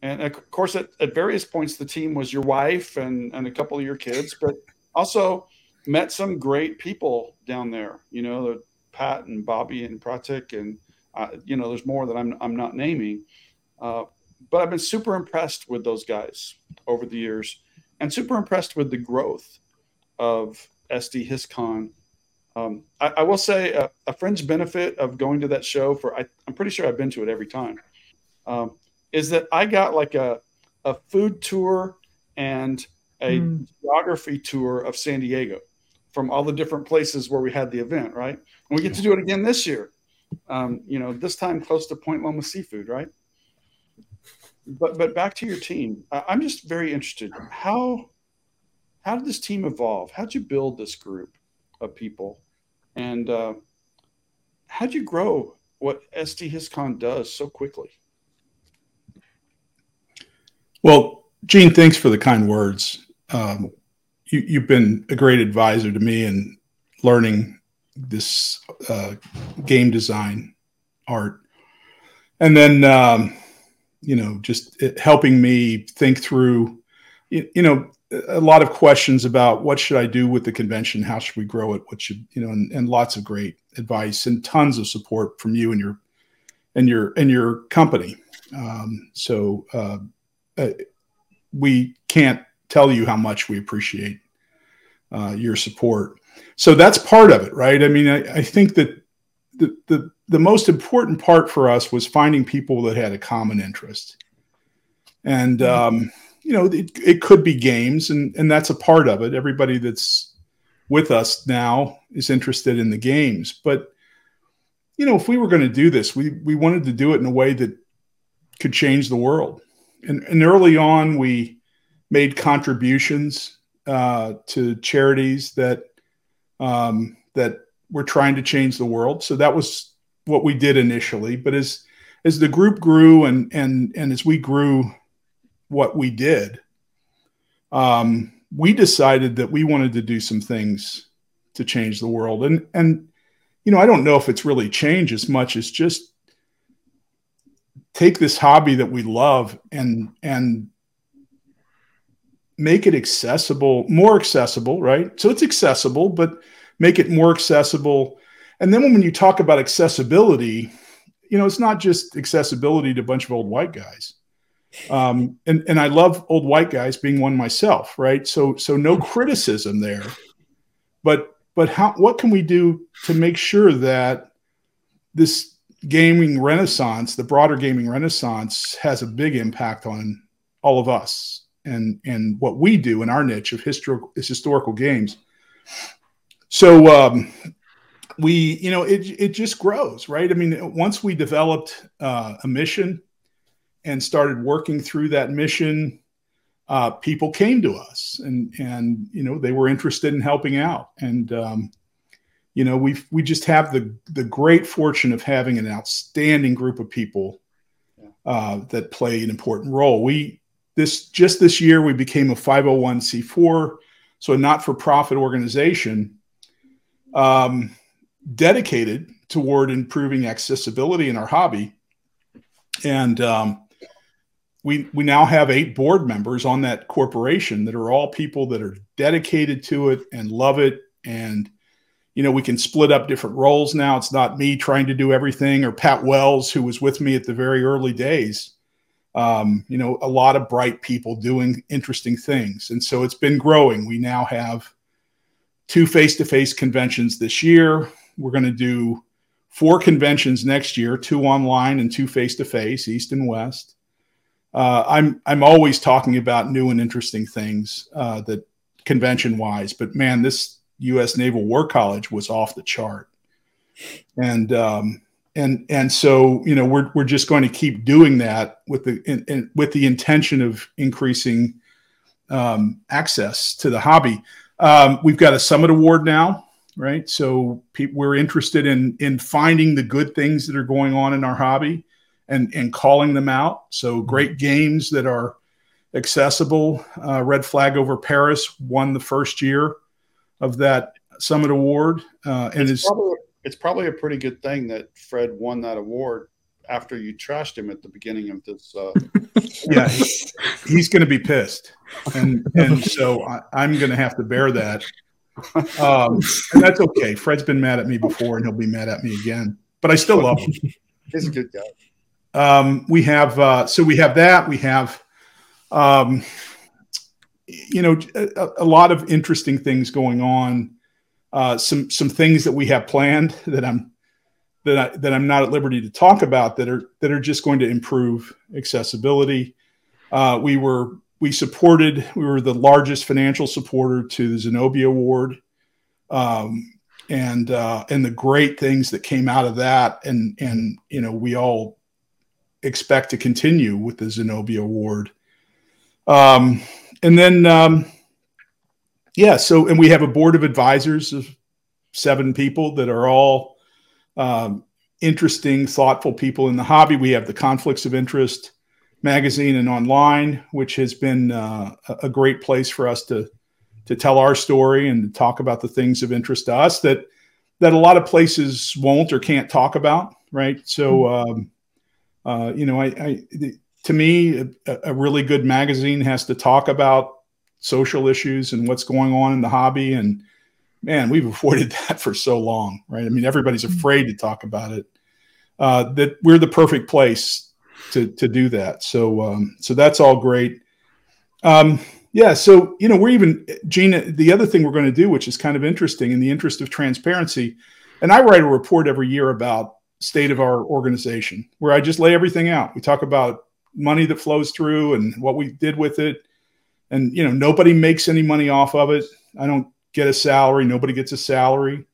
And of course, at, at, various points, the team was your wife and, and a couple of your kids, but also met some great people down there. You know, Pat and Bobby and Pratik, and uh, you know, there's more that I'm I'm not naming. Uh, but I've been super impressed with those guys over the years, and super impressed with the growth of SDHistCon. Um, I, I, will say a, a, fringe benefit of going to that show for I, am pretty sure I've been to it every time. Um, is that I got like a a food tour and a mm. geography tour of San Diego from all the different places where we had the event, right? And we get to do it again this year. Um, you know, this time close to Point Loma Seafood, right? But but back to your team. I'm just very interested. How how did this team evolve? How'd you build this group of people? And uh, how'd you grow what SDHistCon does so quickly? Well, Gene, thanks for the kind words. Um, you, you've been a great advisor to me in learning this uh, game design art, and then um, you know just helping me think through you, you, know a lot of questions about what should I do with the convention, how should we grow it, what should you know, and, and lots of great advice and tons of support from you and your and your and your company. Um, so uh, uh, we can't tell you how much we appreciate uh, your support. So that's part of it, right? I mean, I, I think that the, the the most important part for us was finding people that had a common interest, and mm-hmm. um, you know, it, it could be games, and and that's a part of it. Everybody that's with us now is interested in the games, but you know, if we were going to do this, we we wanted to do it in a way that could change the world. And, and early on, we made contributions uh, to charities that um, that were trying to change the world. So that was what we did initially. But as as the group grew and and and as we grew, what we did, um, we decided that we wanted to do some things to change the world. And and you know, I don't know if it's really changed as much as just take this hobby that we love and and make it accessible, more accessible, right? So it's accessible, but make it more accessible And then when you talk about accessibility, you know, it's not just accessibility to a bunch of old white guys. Um, and, and I love old white guys being one myself, right? So so no criticism there. But but how what can we do to make sure that this gaming renaissance, the broader gaming renaissance, has a big impact on all of us and and what we do in our niche of historical historical games. So um, we, you know, it it just grows, right? I mean, once we developed uh, a mission and started working through that mission, uh, people came to us, and and you know they were interested in helping out, and um, you know we we just have the the great fortune of having an outstanding group of people uh, that play an important role. We this just this year we became a 501c4, so a not-for-profit organization um, dedicated toward improving accessibility in our hobby, and um, we we now have eight board members on that corporation that are all people that are dedicated to it and love it and you know, we can split up different roles now. It's not me trying to do everything or Pat Wells, who was with me at the very early days. Um, you know, a lot of bright people doing interesting things. And so it's been growing. We now have two face to face conventions this year. We're going to do four conventions next year two online and two face to face, East and West. Uh, I'm I'm always talking about new and interesting things uh, that convention wise, but man, this U.S. Naval War College was off the chart, and um, and and so you know we're we're just going to keep doing that with the in, in, with the intention of increasing um, access to the hobby. Um, we've got a Summit Award now, right? So pe- we're interested in in finding the good things that are going on in our hobby and and calling them out. So great games that are accessible. Uh, Red Flag over Paris won the first year of that Summit Award, uh, and it's probably, it's probably a pretty good thing that Fred won that award after you trashed him at the beginning of this. Uh, yeah, he's, he's going to be pissed, and and so I, am going to have to bear that. Um, and that's okay. Fred's been mad at me before, and he'll be mad at me again. But I still love him. He's a good guy. Um, we have uh, so we have that. We have um, you know, a, a, lot of interesting things going on. Uh, some some things that we have planned that I'm that I that I'm not at liberty to talk about that are that are just going to improve accessibility. Uh, we were we supported we were the largest financial supporter to the Zenobia Award, um, and uh, and the great things that came out of that, and and you know we all expect to continue with the Zenobia Award. Um, and then um, yeah so and we have a board of advisors of seven people that are all um, interesting thoughtful people in the hobby we have the conflicts of interest magazine and online which has been uh, a great place for us to to tell our story and to talk about the things of interest to us that that a lot of places won't or can't talk about right so mm-hmm. um, uh, you know I, I to me, a, a, really good magazine has to talk about social issues and what's going on in the hobby. And man, we've avoided that for so long, right? I mean, everybody's mm-hmm. afraid to talk about it. Uh, that we're the perfect place to to do that. So um, so that's all great. Um, yeah. So you know, we're even Gina. The other thing we're going to do, which is kind of interesting, in the interest of transparency, and I write a report every year about state of our organization where I just lay everything out. We talk about money that flows through and what we did with it. And you know, nobody makes any money off of it. I don't get a salary. Nobody gets a salary.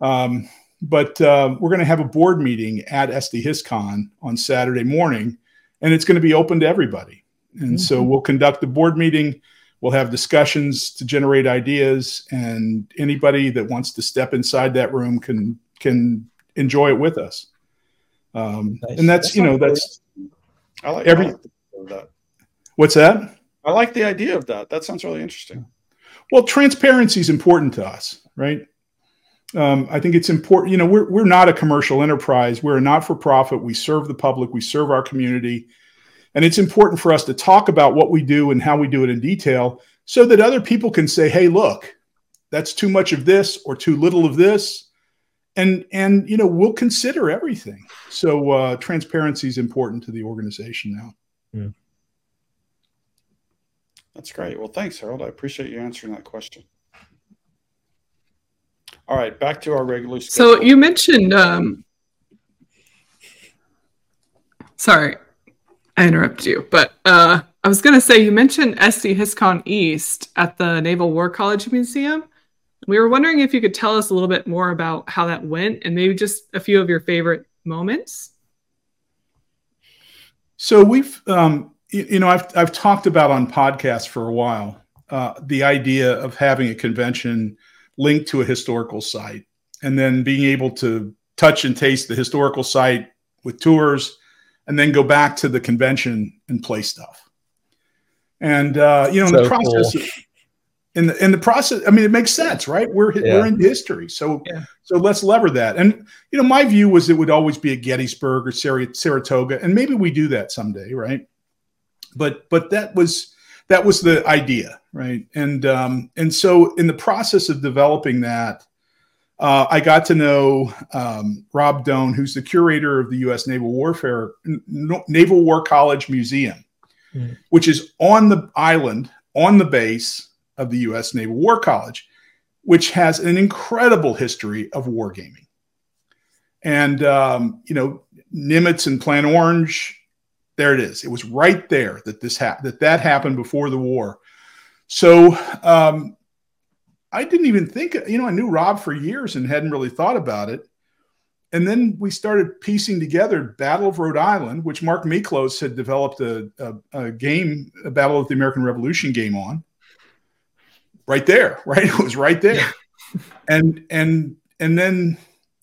Um, but uh, we're going to have a board meeting at SDHistCon on Saturday morning, and it's going to be open to everybody. And mm-hmm. so we'll conduct the board meeting. We'll have discussions to generate ideas, and anybody that wants to step inside that room can can enjoy it with us. Um, nice. And that's, that's you know that's I like every that. What's that? I like the idea of that. That sounds really interesting. Well, transparency is important to us, right? Um, I think it's important. You know, we're we're not a commercial enterprise. We're a not for profit. We serve the public. We serve our community, and it's important for us to talk about what we do and how we do it in detail, so that other people can say, "Hey, look, that's too much of this or too little of this," and and you know we'll consider everything. So uh, transparency is important to the organization now. Hmm. That's great. Well, thanks, Harold. I appreciate you answering that question. All right, back to our regular schedule. So you mentioned, um, sorry, I interrupted you, but uh, I was going to say you mentioned SDHistCon East at the Naval War College Museum. We were wondering if you could tell us a little bit more about how that went and maybe just a few of your favorite moments. So we've, um, you, you know, I've I've talked about on podcasts for a while uh, the idea of having a convention linked to a historical site, and then being able to touch and taste the historical site with tours, and then go back to the convention and play stuff. And uh, you know, in So the process, cool. In the in the process, I mean, it makes sense, right? We're Yeah. we're in history, so Yeah. so let's lever that. And you know, my view was it would always be at Gettysburg or Sar- Saratoga, and maybe we do that someday, right? But but that was that was the idea, right? And um, and so in the process of developing that, uh, I got to know um, Rob Doane, who's the curator of the U.S. Naval Warfare N- Naval War College Museum, Mm. which is on the island on the base of the U.S. Naval War College, which has an incredible history of wargaming. And um, you know, Nimitz and Plan Orange, there it is. It was right there that this ha- that that happened before the war. So um, I didn't even think. You know, I knew Rob for years and hadn't really thought about it. And then we started piecing together Battle of Rhode Island, which Mark Miklos had developed a, a, a game, a Battle of the American Revolution game on. Right there, right? It was right there. and and and then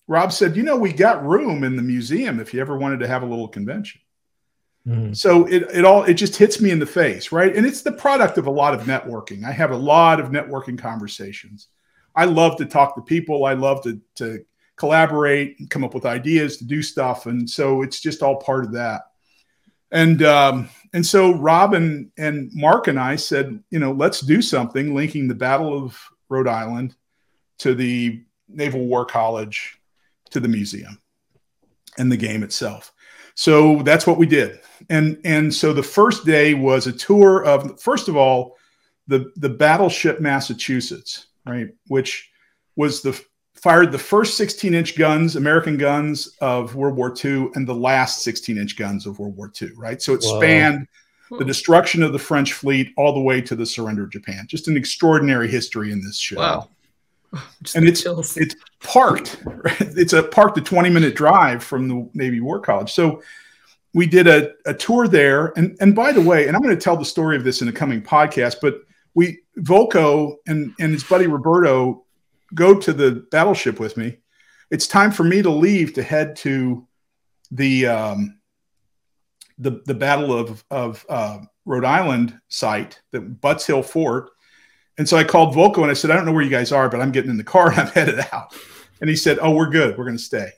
Rob said, you know, we got room in the museum if you ever wanted to have a little convention. Mhm. So it, it all it just hits me in the face, right? And it's the product of a lot of networking. I have a lot of networking conversations. I love to talk to people. I love to to collaborate and come up with ideas to do stuff. And so it's just all part of that. And um, and so Robin and Mark and I said, you know, let's do something linking the Battle of Rhode Island to the Naval War College to the museum and the game itself. So that's what we did. And and so the first day was a tour of first of all the the battleship Massachusetts, right, which was the fired the first 16 inch guns, American guns of World War II, and the last 16 inch guns of World War II, right? So it Wow. spanned the hmm. destruction of the French fleet all the way to the surrender of Japan. Just an extraordinary history in this show Wow. Just And the it's- chills. it's parked. Right? It's a parked a 20 minute drive from the Navy War College. So we did a, a tour there. And, and by the way, and I'm going to tell the story of this in a coming podcast, but we, Volko and, and his buddy Roberto go to the battleship with me. It's time for me to leave to head to the, um, the, the Battle of, of uh, Rhode Island site, the Butts Hill Fort. And so I called Volko and I said, I don't know where you guys are, but I'm getting in the car and I'm headed out. And he said, Oh, we're good. We're going to stay.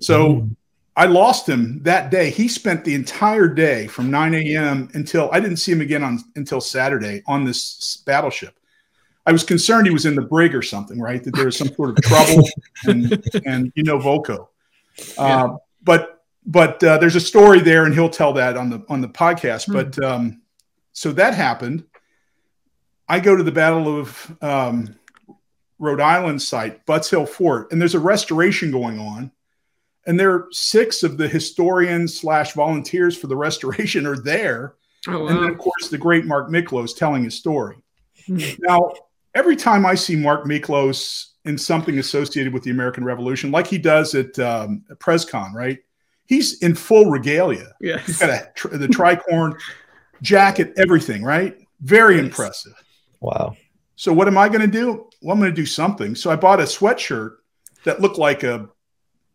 So Mhm. I lost him that day. He spent the entire day from 9 a.m. until I didn't see him again on until Saturday on this battleship. I was concerned he was in the brig or something, right? That there was some sort of trouble, and, and you know Volko. Yeah. Uh, but but uh, there's a story there, and he'll tell that on the on the podcast. Hmm. But um, so that happened. I go to the Battle of um, Rhode Island site, Butts Hill Fort, and there's a restoration going on. And there are six of the historians slash volunteers for the restoration are there. oh, And then, of course, the great Mark Miklos telling his story. Hmm. Now, every time I see Mark Miklos in something associated with the American Revolution, like he does at, um, at PresCon, right? He's in full regalia. He's Yes. got a, the tricorn jacket, everything, right? Very Nice. impressive. Wow. So what am I going to do? Well, I'm going to do something. So I bought a sweatshirt that looked like a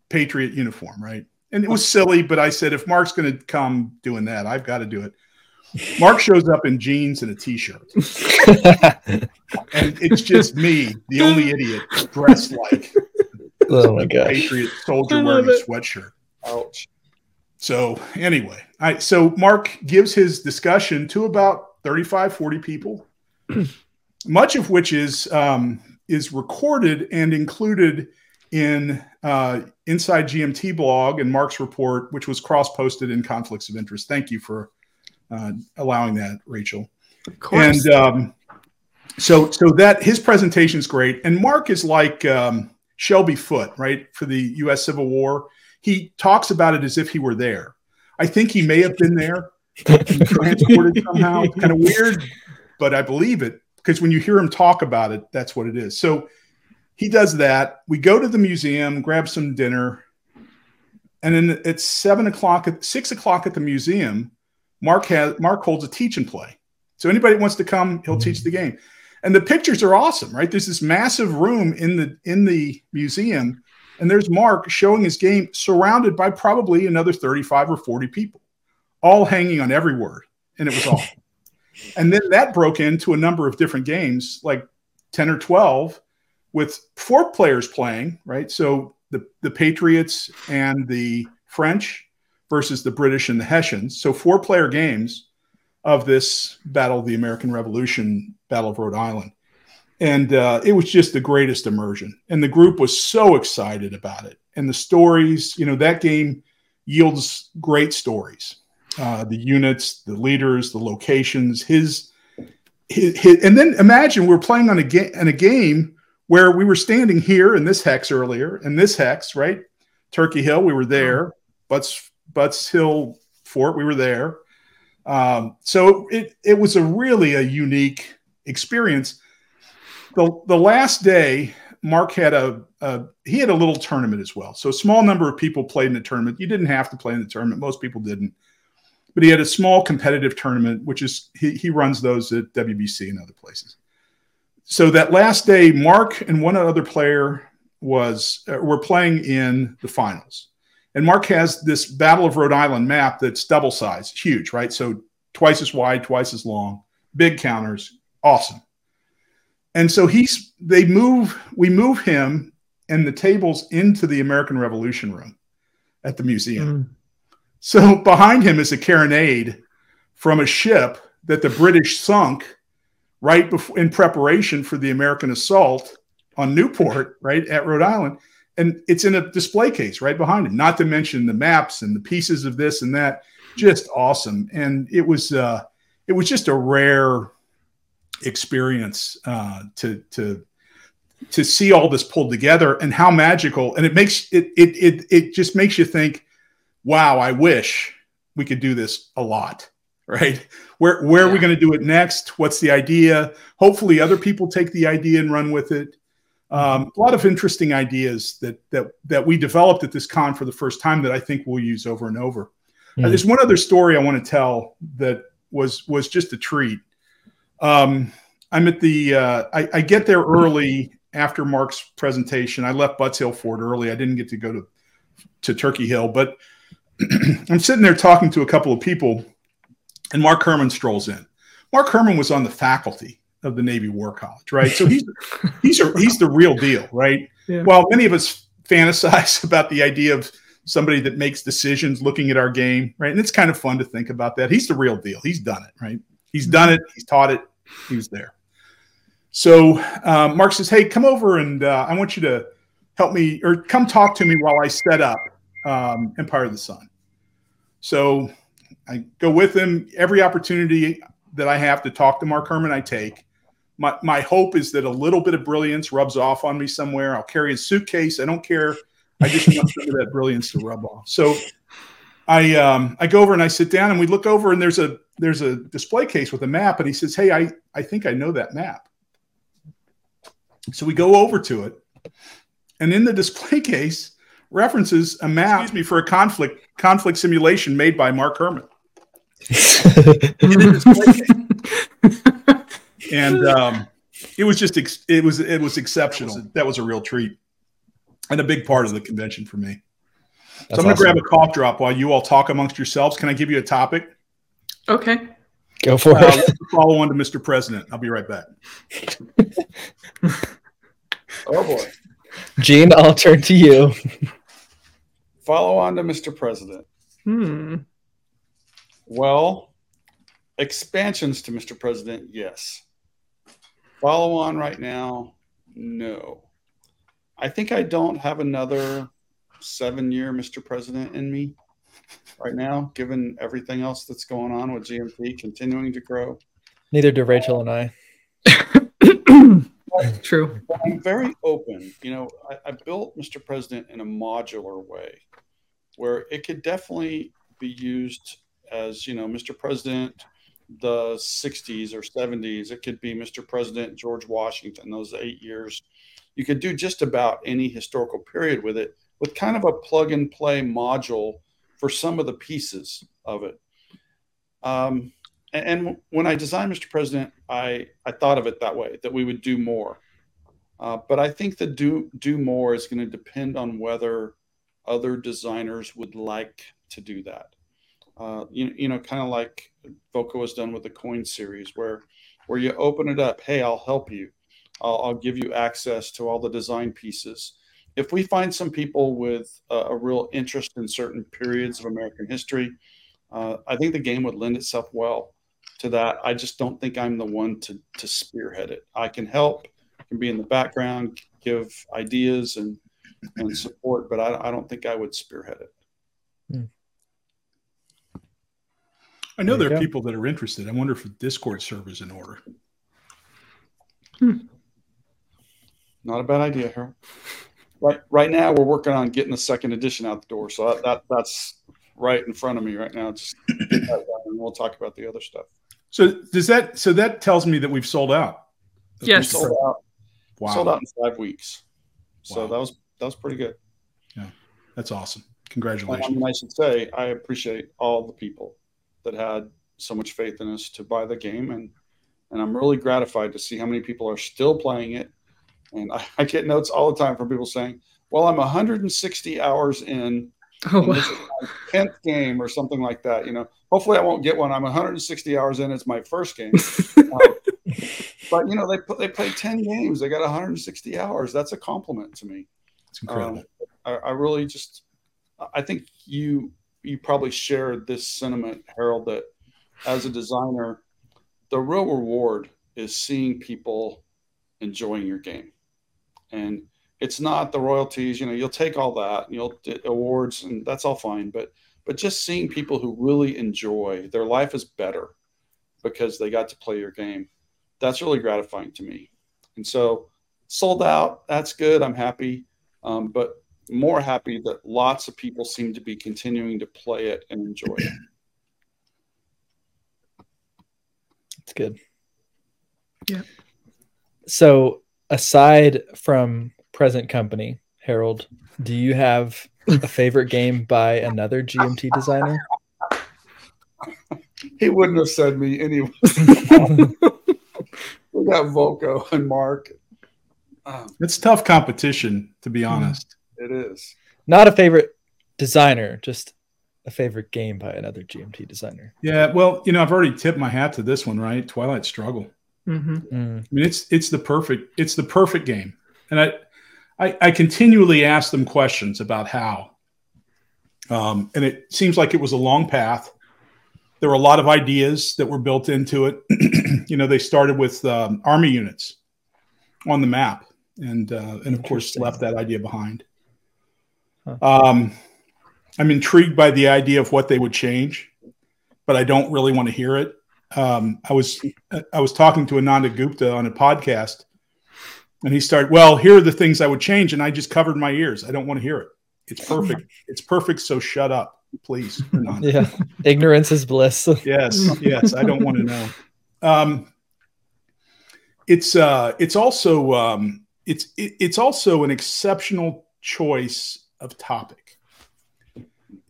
Patriot uniform, right? And it was silly, but I said, if Mark's going to come doing that, I've got to do it. Mark shows up in jeans and a t-shirt, and it's just me, the only idiot, dressed like oh my a gosh. Patriot soldier wearing love a sweatshirt. Ouch. So anyway, I so Mark gives his discussion to about 35, 40 people, much of which is um, is recorded and included in uh, Inside GMT blog and Mark's report, which was cross posted in conflicts of interest. Thank you for uh, allowing that, Rachel. Of course. And um, so, so that his presentation is great. And Mark is like um, Shelby Foote, right, for the U.S. Civil War. He talks about it as if he were there. I think he may have been there transported somehow. Kind of weird, but I believe it because when you hear him talk about it, that's what it is. So he does that. We go to the museum, grab some dinner, and then it's seven o'clock at six o'clock at the museum. Mark has Mark holds a teach and play. So anybody wants to come, he'll hmm. teach the game. And the pictures are awesome, right? There's this massive room in the in the museum, and there's Mark showing his game, surrounded by probably another 35 or 40 people, all hanging on every word, and it was awesome. and then that broke into a number of different games, like 10 or 12, with four players playing, right? So the the Patriots and the French versus the British and the Hessians. So four player games of this Battle of the American Revolution, Battle of Rhode Island. And uh, it was just the greatest immersion. And the group was so excited about it. And the stories, you know, that game yields great stories. Uh, the units, the leaders, the locations, his, his, his, and then imagine we're playing on a game in a game where we were standing here in this hex earlier, in this hex, right? Turkey Hill, we were there. Butts Butts Hill Fort, we were there. Um, so it it was a really a unique experience. The the last day, Mark had a, a he had a little tournament as well. So a small number of people played in the tournament. You didn't have to play in the tournament. Most people didn't. But he had a small competitive tournament, which is he, he runs those at WBC and other places. So that last day, Mark and one other player was uh, were playing in the finals. And Mark has this Battle of Rhode Island map that's double size, huge, right? So twice as wide, twice as long, big counters, awesome. And so he's they move, we move him and the tables into the American Revolution room at the museum. Mm. So behind him is a carronade from a ship that the British sunk right before in preparation for the American assault on Newport, right at Rhode Island and it's in a display case right behind him. Not to mention the maps and the pieces of this and that. Just awesome, and it was uh, it was just a rare experience uh, to to to see all this pulled together and how magical. And it makes it it it it just makes you think, wow, I wish we could do this a lot. Right? Where where yeah. are we going to do it next? What's the idea? Hopefully, other people take the idea and run with it. Um, a lot of interesting ideas that that that we developed at this con for the first time that I think we'll use over and over. Mm. Uh, there's one other story I want to tell that was was just a treat. Um, I'm at the uh, I, I, get there early after Mark's presentation. I left Butts Hill Fort early. I didn't get to go to to Turkey Hill, but I'm sitting there talking to a couple of people, and Mark Herman strolls in. Mark Herman was on the faculty of the Navy War College, right? So he's he's a, he's the real deal, right? Yeah. Well, many of us fantasize about the idea of somebody that makes decisions looking at our game, right? And it's kind of fun to think about that. He's the real deal. He's done it, right? He's done it. He's taught it. He was there. So um, Mark says, "Hey, come over and uh, I want you to help me, or come talk to me while I set up um, Empire of the Sun." So I go with him every opportunity that I have to talk to Mark Herman. I take my, my hope is that a little bit of brilliance rubs off on me somewhere. I'll carry a suitcase. I don't care. I just want some of that brilliance to rub off. So I um, I go over and I sit down and we look over and there's a there's a display case with a map and he says, "Hey, I I think I know that map." So we go over to it, and in the display case references a map excuse me for a conflict conflict simulation made by Mark Herman. and um, it was just ex- it was it was exceptional. That was, a, that was, a, real treat and a big part of the convention for me. That's so I'm going to awesome. grab a cough drop while you all talk amongst yourselves. Can I give you a topic? Okay. Go for uh, it. follow on to Mr. President. I'll be right back. oh boy. Gene, I'll turn to you. Follow on to Mr. President. Hmm. Well, expansions to Mr. President, yes. Follow on right now, no. I think I don't have another seven year Mr. President in me right now, given everything else that's going on with GMT continuing to grow. Neither do Rachel and I. True. I'm very open. You know, I, I built Mr. President in a modular way where it could definitely be used as, you know, Mr. President, the 60s or 70s. It could be Mr. President George Washington, those eight years. You could do just about any historical period with it with kind of a plug and play module for some of the pieces of it. Um, and, and, when I designed Mr. President, I, I thought of it that way, that we would do more. Uh, but I think the do, do more is going to depend on whether other designers would like to do that. Uh, you, you know, kind of like Volko has done with the coin series, where where you open it up. Hey, I'll help you. I'll, I'll give you access to all the design pieces. If we find some people with a, a real interest in certain periods of American history, uh, I think the game would lend itself well to that. I just don't think I'm the one to to spearhead it. I can help, can be in the background, give ideas and and support, but I, I don't think I would spearhead it. Hmm. I know there, there are people that are interested. I wonder if the Discord server is in order. Hmm. Not a bad idea, Harold. Right, right now we're working on getting the second edition out the door, so that, that that's right in front of me right now. Just and we'll talk about the other stuff. So does that? So that tells me that we've sold out. Yes, sold out. Wow. Sold out in five weeks. So wow. that was that was pretty good. Yeah, that's awesome. Congratulations. I, mean, I should say I appreciate all the people that had so much faith in us to buy the game, and and I'm really gratified to see how many people are still playing it. And I, I get notes all the time from people saying, "Well, I'm 160 hours in." Oh, wow. tenth game or something like that. You know, hopefully I won't get one. I'm 160 hours in. It's my first game, uh, but you know they they played 10 games. They got 160 hours. That's a compliment to me. It's incredible. Um, I, I, really just, I think you you probably share this sentiment, Harold, that as a designer, the real reward is seeing people enjoying your game, and it's not the royalties. You know, you'll take all that, you'll awards, and that's all fine. But but just seeing people who really enjoy their life is better because they got to play your game. That's really gratifying to me. And so sold out. That's good. I'm happy. Um, but more happy that lots of people seem to be continuing to play it and enjoy it. That's good. Yeah. So, aside from present company, Harold, do you have a favorite game by another GMT designer? He wouldn't have said me anyway. we got Volko and Mark um, it's tough competition, to be hmm. honest. It is. Not a favorite designer, just a favorite game by another GMT designer. Yeah, well, you know, I've already tipped my hat to this one, right? Twilight Struggle. Mm-hmm. Mm. I mean, it's it's the perfect it's the perfect game, and I I, I continually ask them questions about how, um, and it seems like it was a long path. There were a lot of ideas that were built into it. you know, they started with um, army units on the map and uh, and of course left that idea behind. Huh. Um, I'm intrigued by the idea of what they would change, but I don't really want to hear it. Um, I was I was talking to Ananda Gupta on a podcast, and he started. Well, here are the things I would change, and I just covered my ears. I don't want to hear it. It's perfect. it's perfect. So shut up, please. Ananda. yeah, ignorance is bliss. yes, yes. I don't want to know. Um, it's uh, it's also um, it's it, it's also an exceptional choice of topic.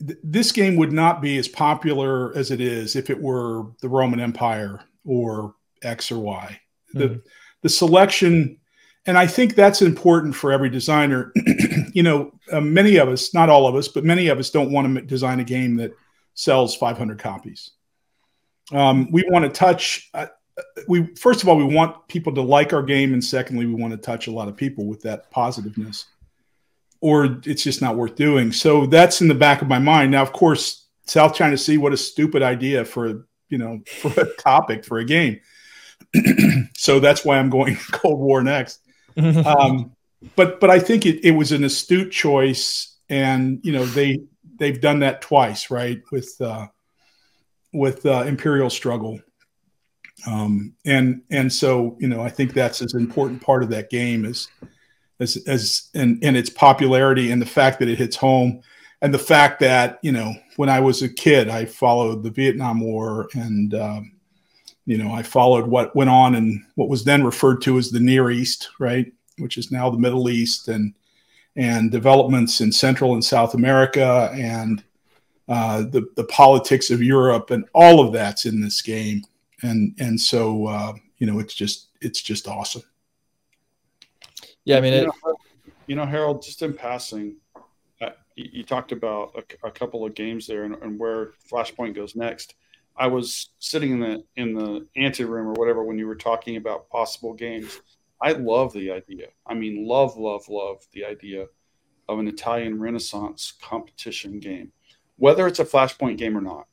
Th- this game would not be as popular as it is if it were the Roman Empire or X or Y. The mm-hmm. the selection, and I think that's important for every designer. you know, uh, many of us, not all of us, but many of us don't want to design a game that sells 500 copies. Um, we want to touch. Uh, we first of all we want people to like our game and secondly we want to touch a lot of people with that positiveness or it's just not worth doing. So that's in the back of my mind. Now of course south china sea what a stupid idea for you know for a topic for a game. So that's why i'm going cold war next. Um, but but I think it, it was an astute choice, and you know they they've done that twice, right? With uh, with uh, Imperial Struggle, um, and and so you know I think that's as important part of that game as as as and and its popularity and the fact that it hits home and the fact that you know when I was a kid I followed the Vietnam War and um, you know I followed what went on in what was then referred to as the Near East, right, which is now the Middle East and and developments in Central and South America and uh, the the politics of Europe and all of that's in this game and and so uh, you know it's just it's just awesome. Yeah, I mean, you, it, know, you know, Harold, just in passing, uh, you, you, talked about a, a, couple of games there and, and, where Flashpoint goes next. I was sitting in the in the ante room or whatever when you were talking about possible games. I love the idea. I mean, love, love, love the idea of an Italian Renaissance competition game, whether it's a Flashpoint game or not.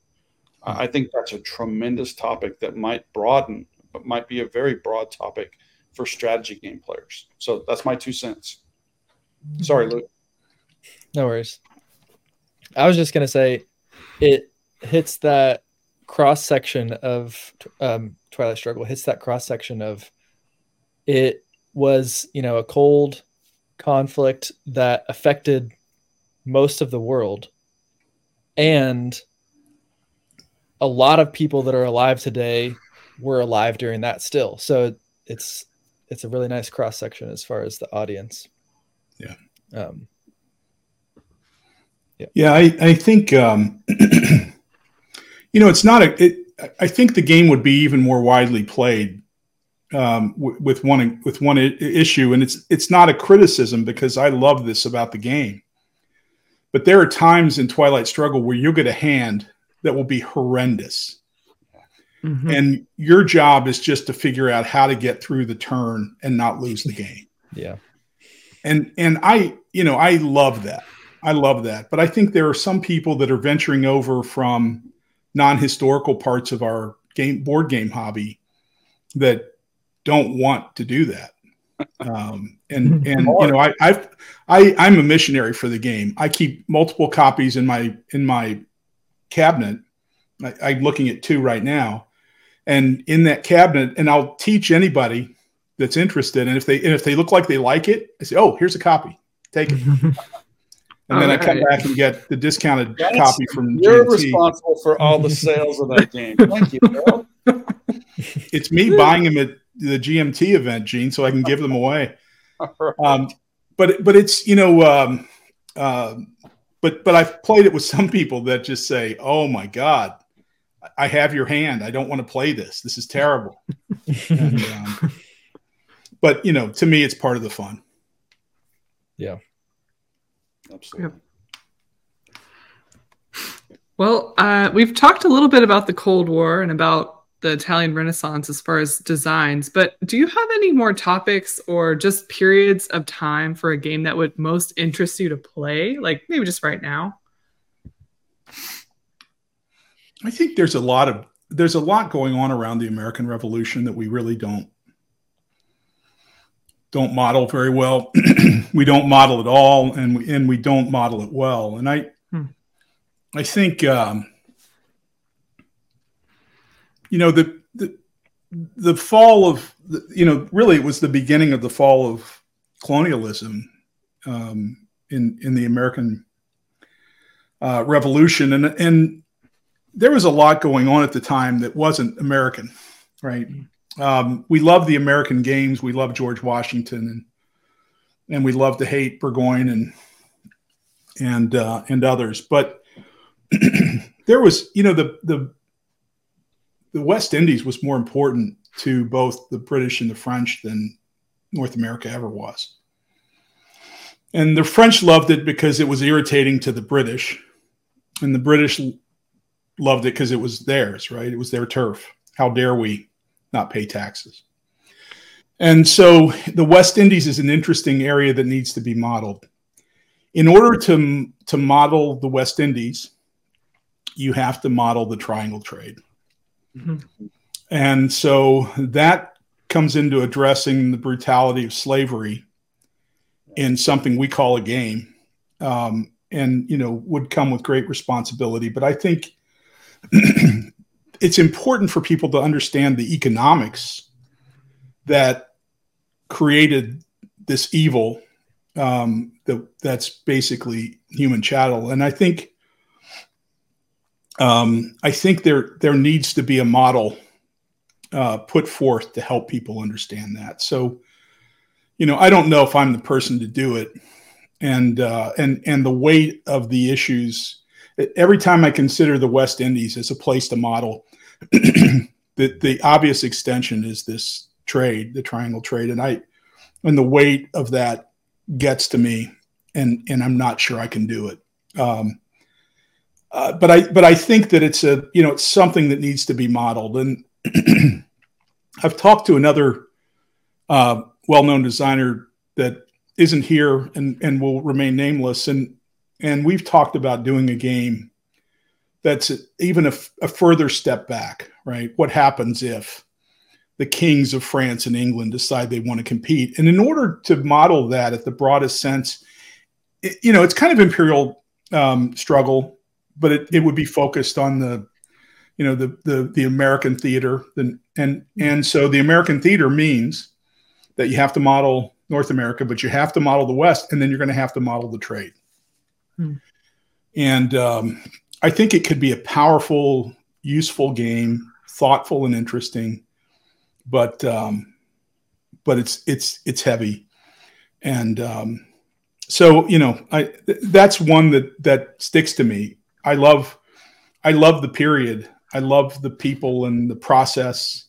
I think that's a tremendous topic that might broaden, but might be a very broad topic for strategy game players. So that's my two cents. Sorry, Luke. No worries. I was just gonna say, it hits that cross section of um, Twilight Struggle. Hits that cross section of it was you know a cold conflict that affected most of the world, and a lot of people that are alive today were alive during that still. So it's it's a really nice cross section as far as the audience. Yeah. Um, yeah. Yeah, I, I think um, you know it's not a. It, I think the game would be even more widely played um, w- with one with one I- issue, and it's it's not a criticism because I love this about the game. But there are times in Twilight Struggle where you'll get a hand that will be horrendous, Mm-hmm. And your job is just to figure out how to get through the turn and not lose the game. Yeah. And and I, you know, I love that. I love that. But I think there are some people that are venturing over from non-historical parts of our game board game hobby that don't want to do that. Um, and and you know, I I've, I I'm a missionary for the game. I keep multiple copies in my in my cabinet. I, I'm looking at two right now and in that cabinet and i'll teach anybody that's interested and if they and if they look like they like it i say oh here's a copy take it and then right. i come back and get the discounted That's, copy from you're GMT. responsible for all the sales of that game thank you Bill. it's me buying them at the gmt event gene so i can give them away right. um, but but it's you know um, uh, but but i've played it with some people that just say oh my god I have your hand. I don't want to play this. This is terrible. and, um, but you know, to me, it's part of the fun. Yeah, absolutely. Yep. Well, uh, we've talked a little bit about the Cold War and about the Italian Renaissance as far as designs, but do you have any more topics or just periods of time for a game that would most interest you to play? Like maybe just right now? I think there's a lot of there's a lot going on around the American Revolution that we really don't don't model very well. we don't model at all, and we and we don't model it well. And I hmm. I think um, you know the the the fall of the, you know really it was the beginning of the fall of colonialism um, in in the American uh, Revolution, and and there was a lot going on at the time that wasn't American, right? Um, we love the American games. We love George Washington, and and we love to hate Burgoyne and and uh, and others. But there was, you know, the the the West Indies was more important to both the British and the French than North America ever was. And the French loved it because it was irritating to the British, and the British loved it because it was theirs, right? It was their turf. How dare we not pay taxes? And so the West Indies is an interesting area that needs to be modeled. In order to, to model the West Indies, you have to model the triangle trade. Mm-hmm. And so that comes into addressing the brutality of slavery in something we call a game, um, and you know would come with great responsibility. But I think it's important for people to understand the economics that created this evil um, that that's basically human chattel. And I think um, I think there there needs to be a model uh, put forth to help people understand that. So, you know, I don't know if I'm the person to do it, and uh, and and the weight of the issues. Every time I consider the West Indies as a place to model, the the obvious extension is this trade, the triangle trade, and I and the weight of that gets to me, and and I'm not sure I can do it. Um, uh, but I but I think that it's a you know it's something that needs to be modeled, and I've talked to another uh, well-known designer that isn't here and and will remain nameless, and and we've talked about doing a game that's even a, a further step back, right? What happens if the kings of France and England decide they want to compete. And in order to model that at the broadest sense, it, you know, it's kind of imperial um, struggle, but it, it would be focused on the, you know, the the the American theater, and and and so the American theater means that you have to model North America, but you have to model the West, and then you're going to have to model the trade. Hmm. And um, I think it could be a powerful, useful game, thoughtful and interesting but um, but it's it's it's heavy, and um, so you know I that's one that that sticks to me. I love I love the period. I love the people and the process.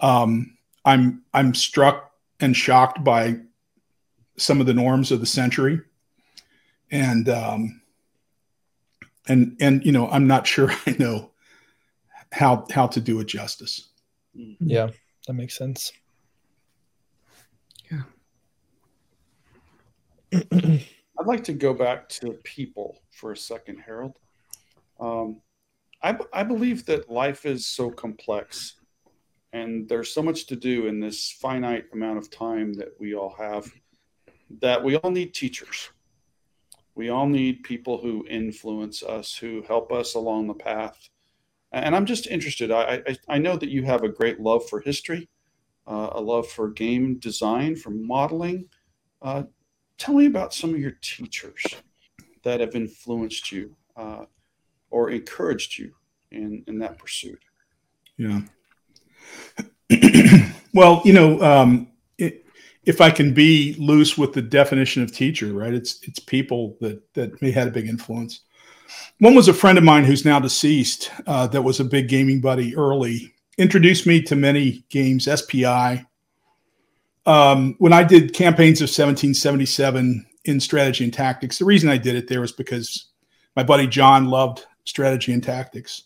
Um, I'm I'm struck and shocked by some of the norms of the century, and um, and and you know I'm not sure I know how how to do it justice. Yeah that makes sense. Yeah. I'd like to go back to people for a second, Harold. Um, I, I believe that life is so complex and there's so much to do in this finite amount of time that we all have that we all need teachers. We all need people who influence us, who help us along the path and I'm just interested. I, I, I know that you have a great love for history, uh, a love for game design, for modeling. Uh, tell me about some of your teachers that have influenced you uh, or encouraged you in, in that pursuit. Yeah. well, you know, um, if I can be loose with the definition of teacher, right? It's it's people that that may had a big influence. One was a friend of mine who's now deceased, uh, that was a big gaming buddy early, introduced me to many games, SPI. Um, when I did campaigns of 1777 in strategy and tactics, the reason I did it there was because my buddy John loved strategy and tactics.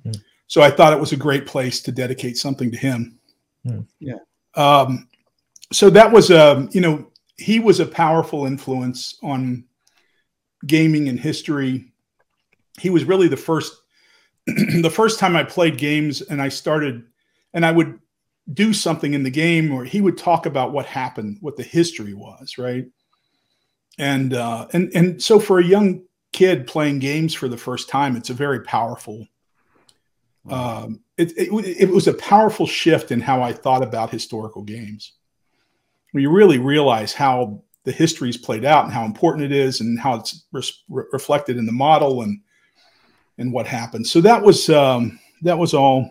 Mm-hmm. So I thought it was a great place to dedicate something to him. Mm-hmm. Yeah. Um, so that was a, um, you know, he was a powerful influence on gaming and history he was really the first the first time I played games and I started and I would do something in the game or he would talk about what happened, what the history was, right? And uh, and and so for a young kid playing games for the first time, it's a very powerful. Um, it, it, it was a powerful shift in how I thought about historical games. You really realize how the history is played out and how important it is and how it's re- reflected in the model and and what happened. So that was um, that was all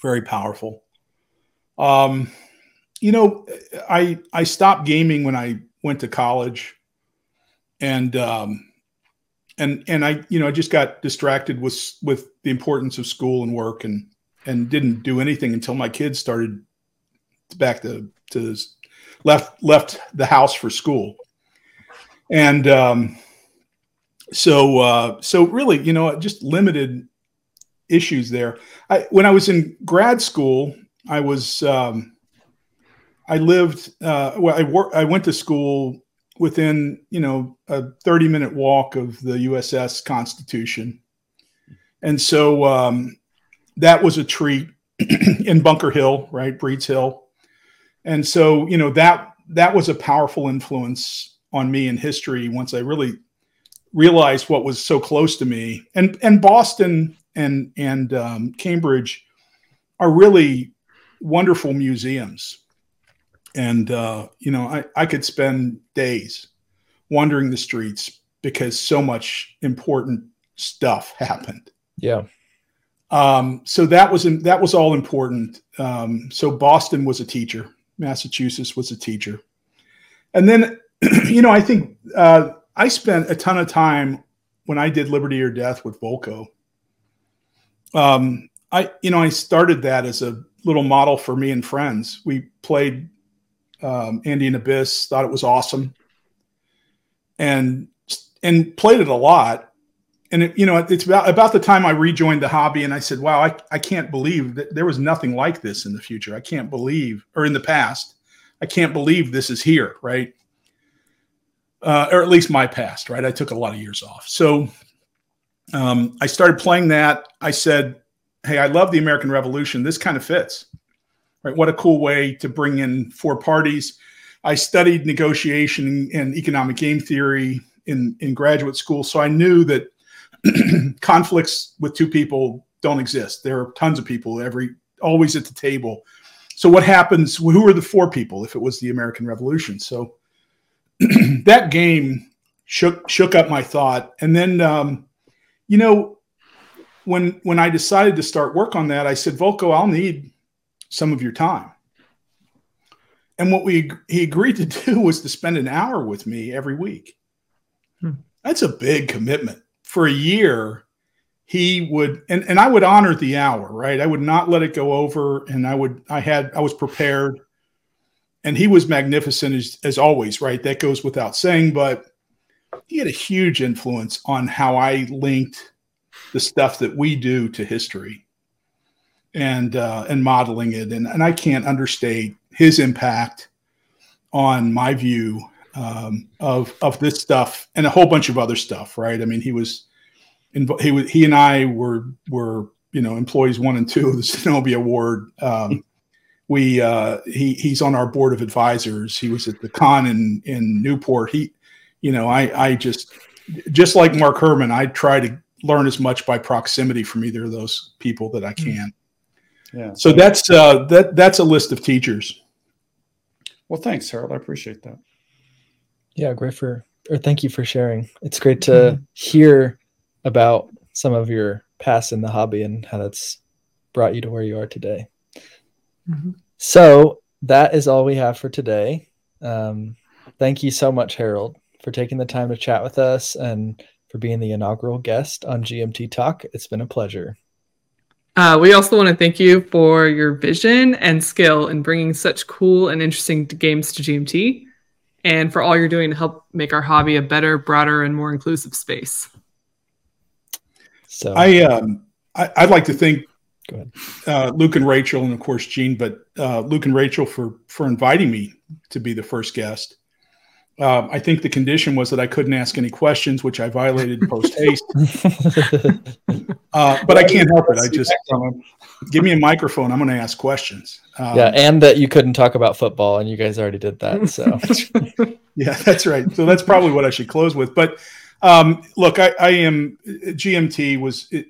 very powerful. Um, you know, I I stopped gaming when I went to college, and um, and and I you know I just got distracted with with the importance of school and work and and didn't do anything until my kids started back to to left left the house for school, and um, so uh, so really, you know, just limited issues there. I, when I was in grad school, I was um, I lived uh, well. I work. I went to school within you know a thirty minute walk of the USS Constitution, and so um, that was a treat in Bunker Hill, right, Breeds Hill, and so you know that that was a powerful influence on me in history once I really realized what was so close to me. And and Boston and and um, Cambridge are really wonderful museums. And uh, you know, I, I could spend days wandering the streets because so much important stuff happened. Yeah. Um, so that was that was all important. Um, so Boston was a teacher, Massachusetts was a teacher, and then you know I think uh, I spent a ton of time when I did Liberty or Death with Volko. Um, I you know I started that as a little model for me and friends. We played um, Andean Abyss, thought it was awesome, and and played it a lot and it, you know it's about about the time I rejoined the hobby, and I said, "Wow, I, I can't believe that there was nothing like this in the future. I can't believe, or in the past, I can't believe this is here, right? Uh, or at least my past, right? I took a lot of years off, so um, I started playing that. I said, "Hey, I love the American Revolution. This kind of fits, right? What a cool way to bring in four parties." I studied negotiation and economic game theory in in graduate school, so I knew that conflicts with two people don't exist. There are tons of people every always at the table. So what happens? Who are the four people if it was the American Revolution? So that game shook shook up my thought, and then um, you know when when I decided to start work on that, I said, Volko, I'll need some of your time. And what we he agreed to do was to spend an hour with me every week. Hmm. That's a big commitment for a year, he would, and, and I would honor the hour, right? I would not let it go over. And I would, I had, I was prepared. And he was magnificent as, as always, right? That goes without saying, but he had a huge influence on how I linked the stuff that we do to history and uh, and modeling it. And, and I can't understate his impact on my view um, of of this stuff and a whole bunch of other stuff, right? I mean, he was he was he and I were were you know employees one and two of the Zenobia Award. Um, we uh, he he's on our board of advisors. He was at the con in in Newport. He, you know, I I just just like Mark Herman, I try to learn as much by proximity from either of those people that I hmm. can. Yeah. So that's uh, that that's a list of teachers. Well, thanks, Harold. I appreciate that. Yeah, great for or thank you for sharing. It's great to mm-hmm. hear about some of your past in the hobby and how that's brought you to where you are today. Mm-hmm. So that is all we have for today. Um, thank you so much, Harold, for taking the time to chat with us and for being the inaugural guest on GMT Talk. It's been a pleasure. Uh, we also want to thank you for your vision and skill in bringing such cool and interesting games to GMT and for all you're doing to help make our hobby a better, broader, and more inclusive space. So I, um, I would like to thank uh, Luke and Rachel, and of course Gene, but uh, Luke and Rachel for for inviting me to be the first guest. Um, I think the condition was that I couldn't ask any questions, which I violated post haste. uh, but I can't help it. I just um, give me a microphone. I'm going to ask questions. Um, yeah, and that you couldn't talk about football, and you guys already did that. So yeah, that's right. So that's probably what I should close with. But um, look, I, I, am GMT was it,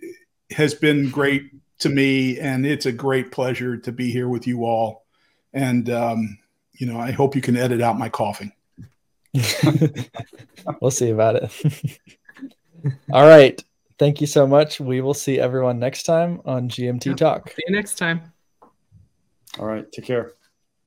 has been great to me, and it's a great pleasure to be here with you all. And um, you know, I hope you can edit out my coughing. we'll see about it. All right. Thank you so much. We will see everyone next time on GMT Talk. See you next time. All right. Take care.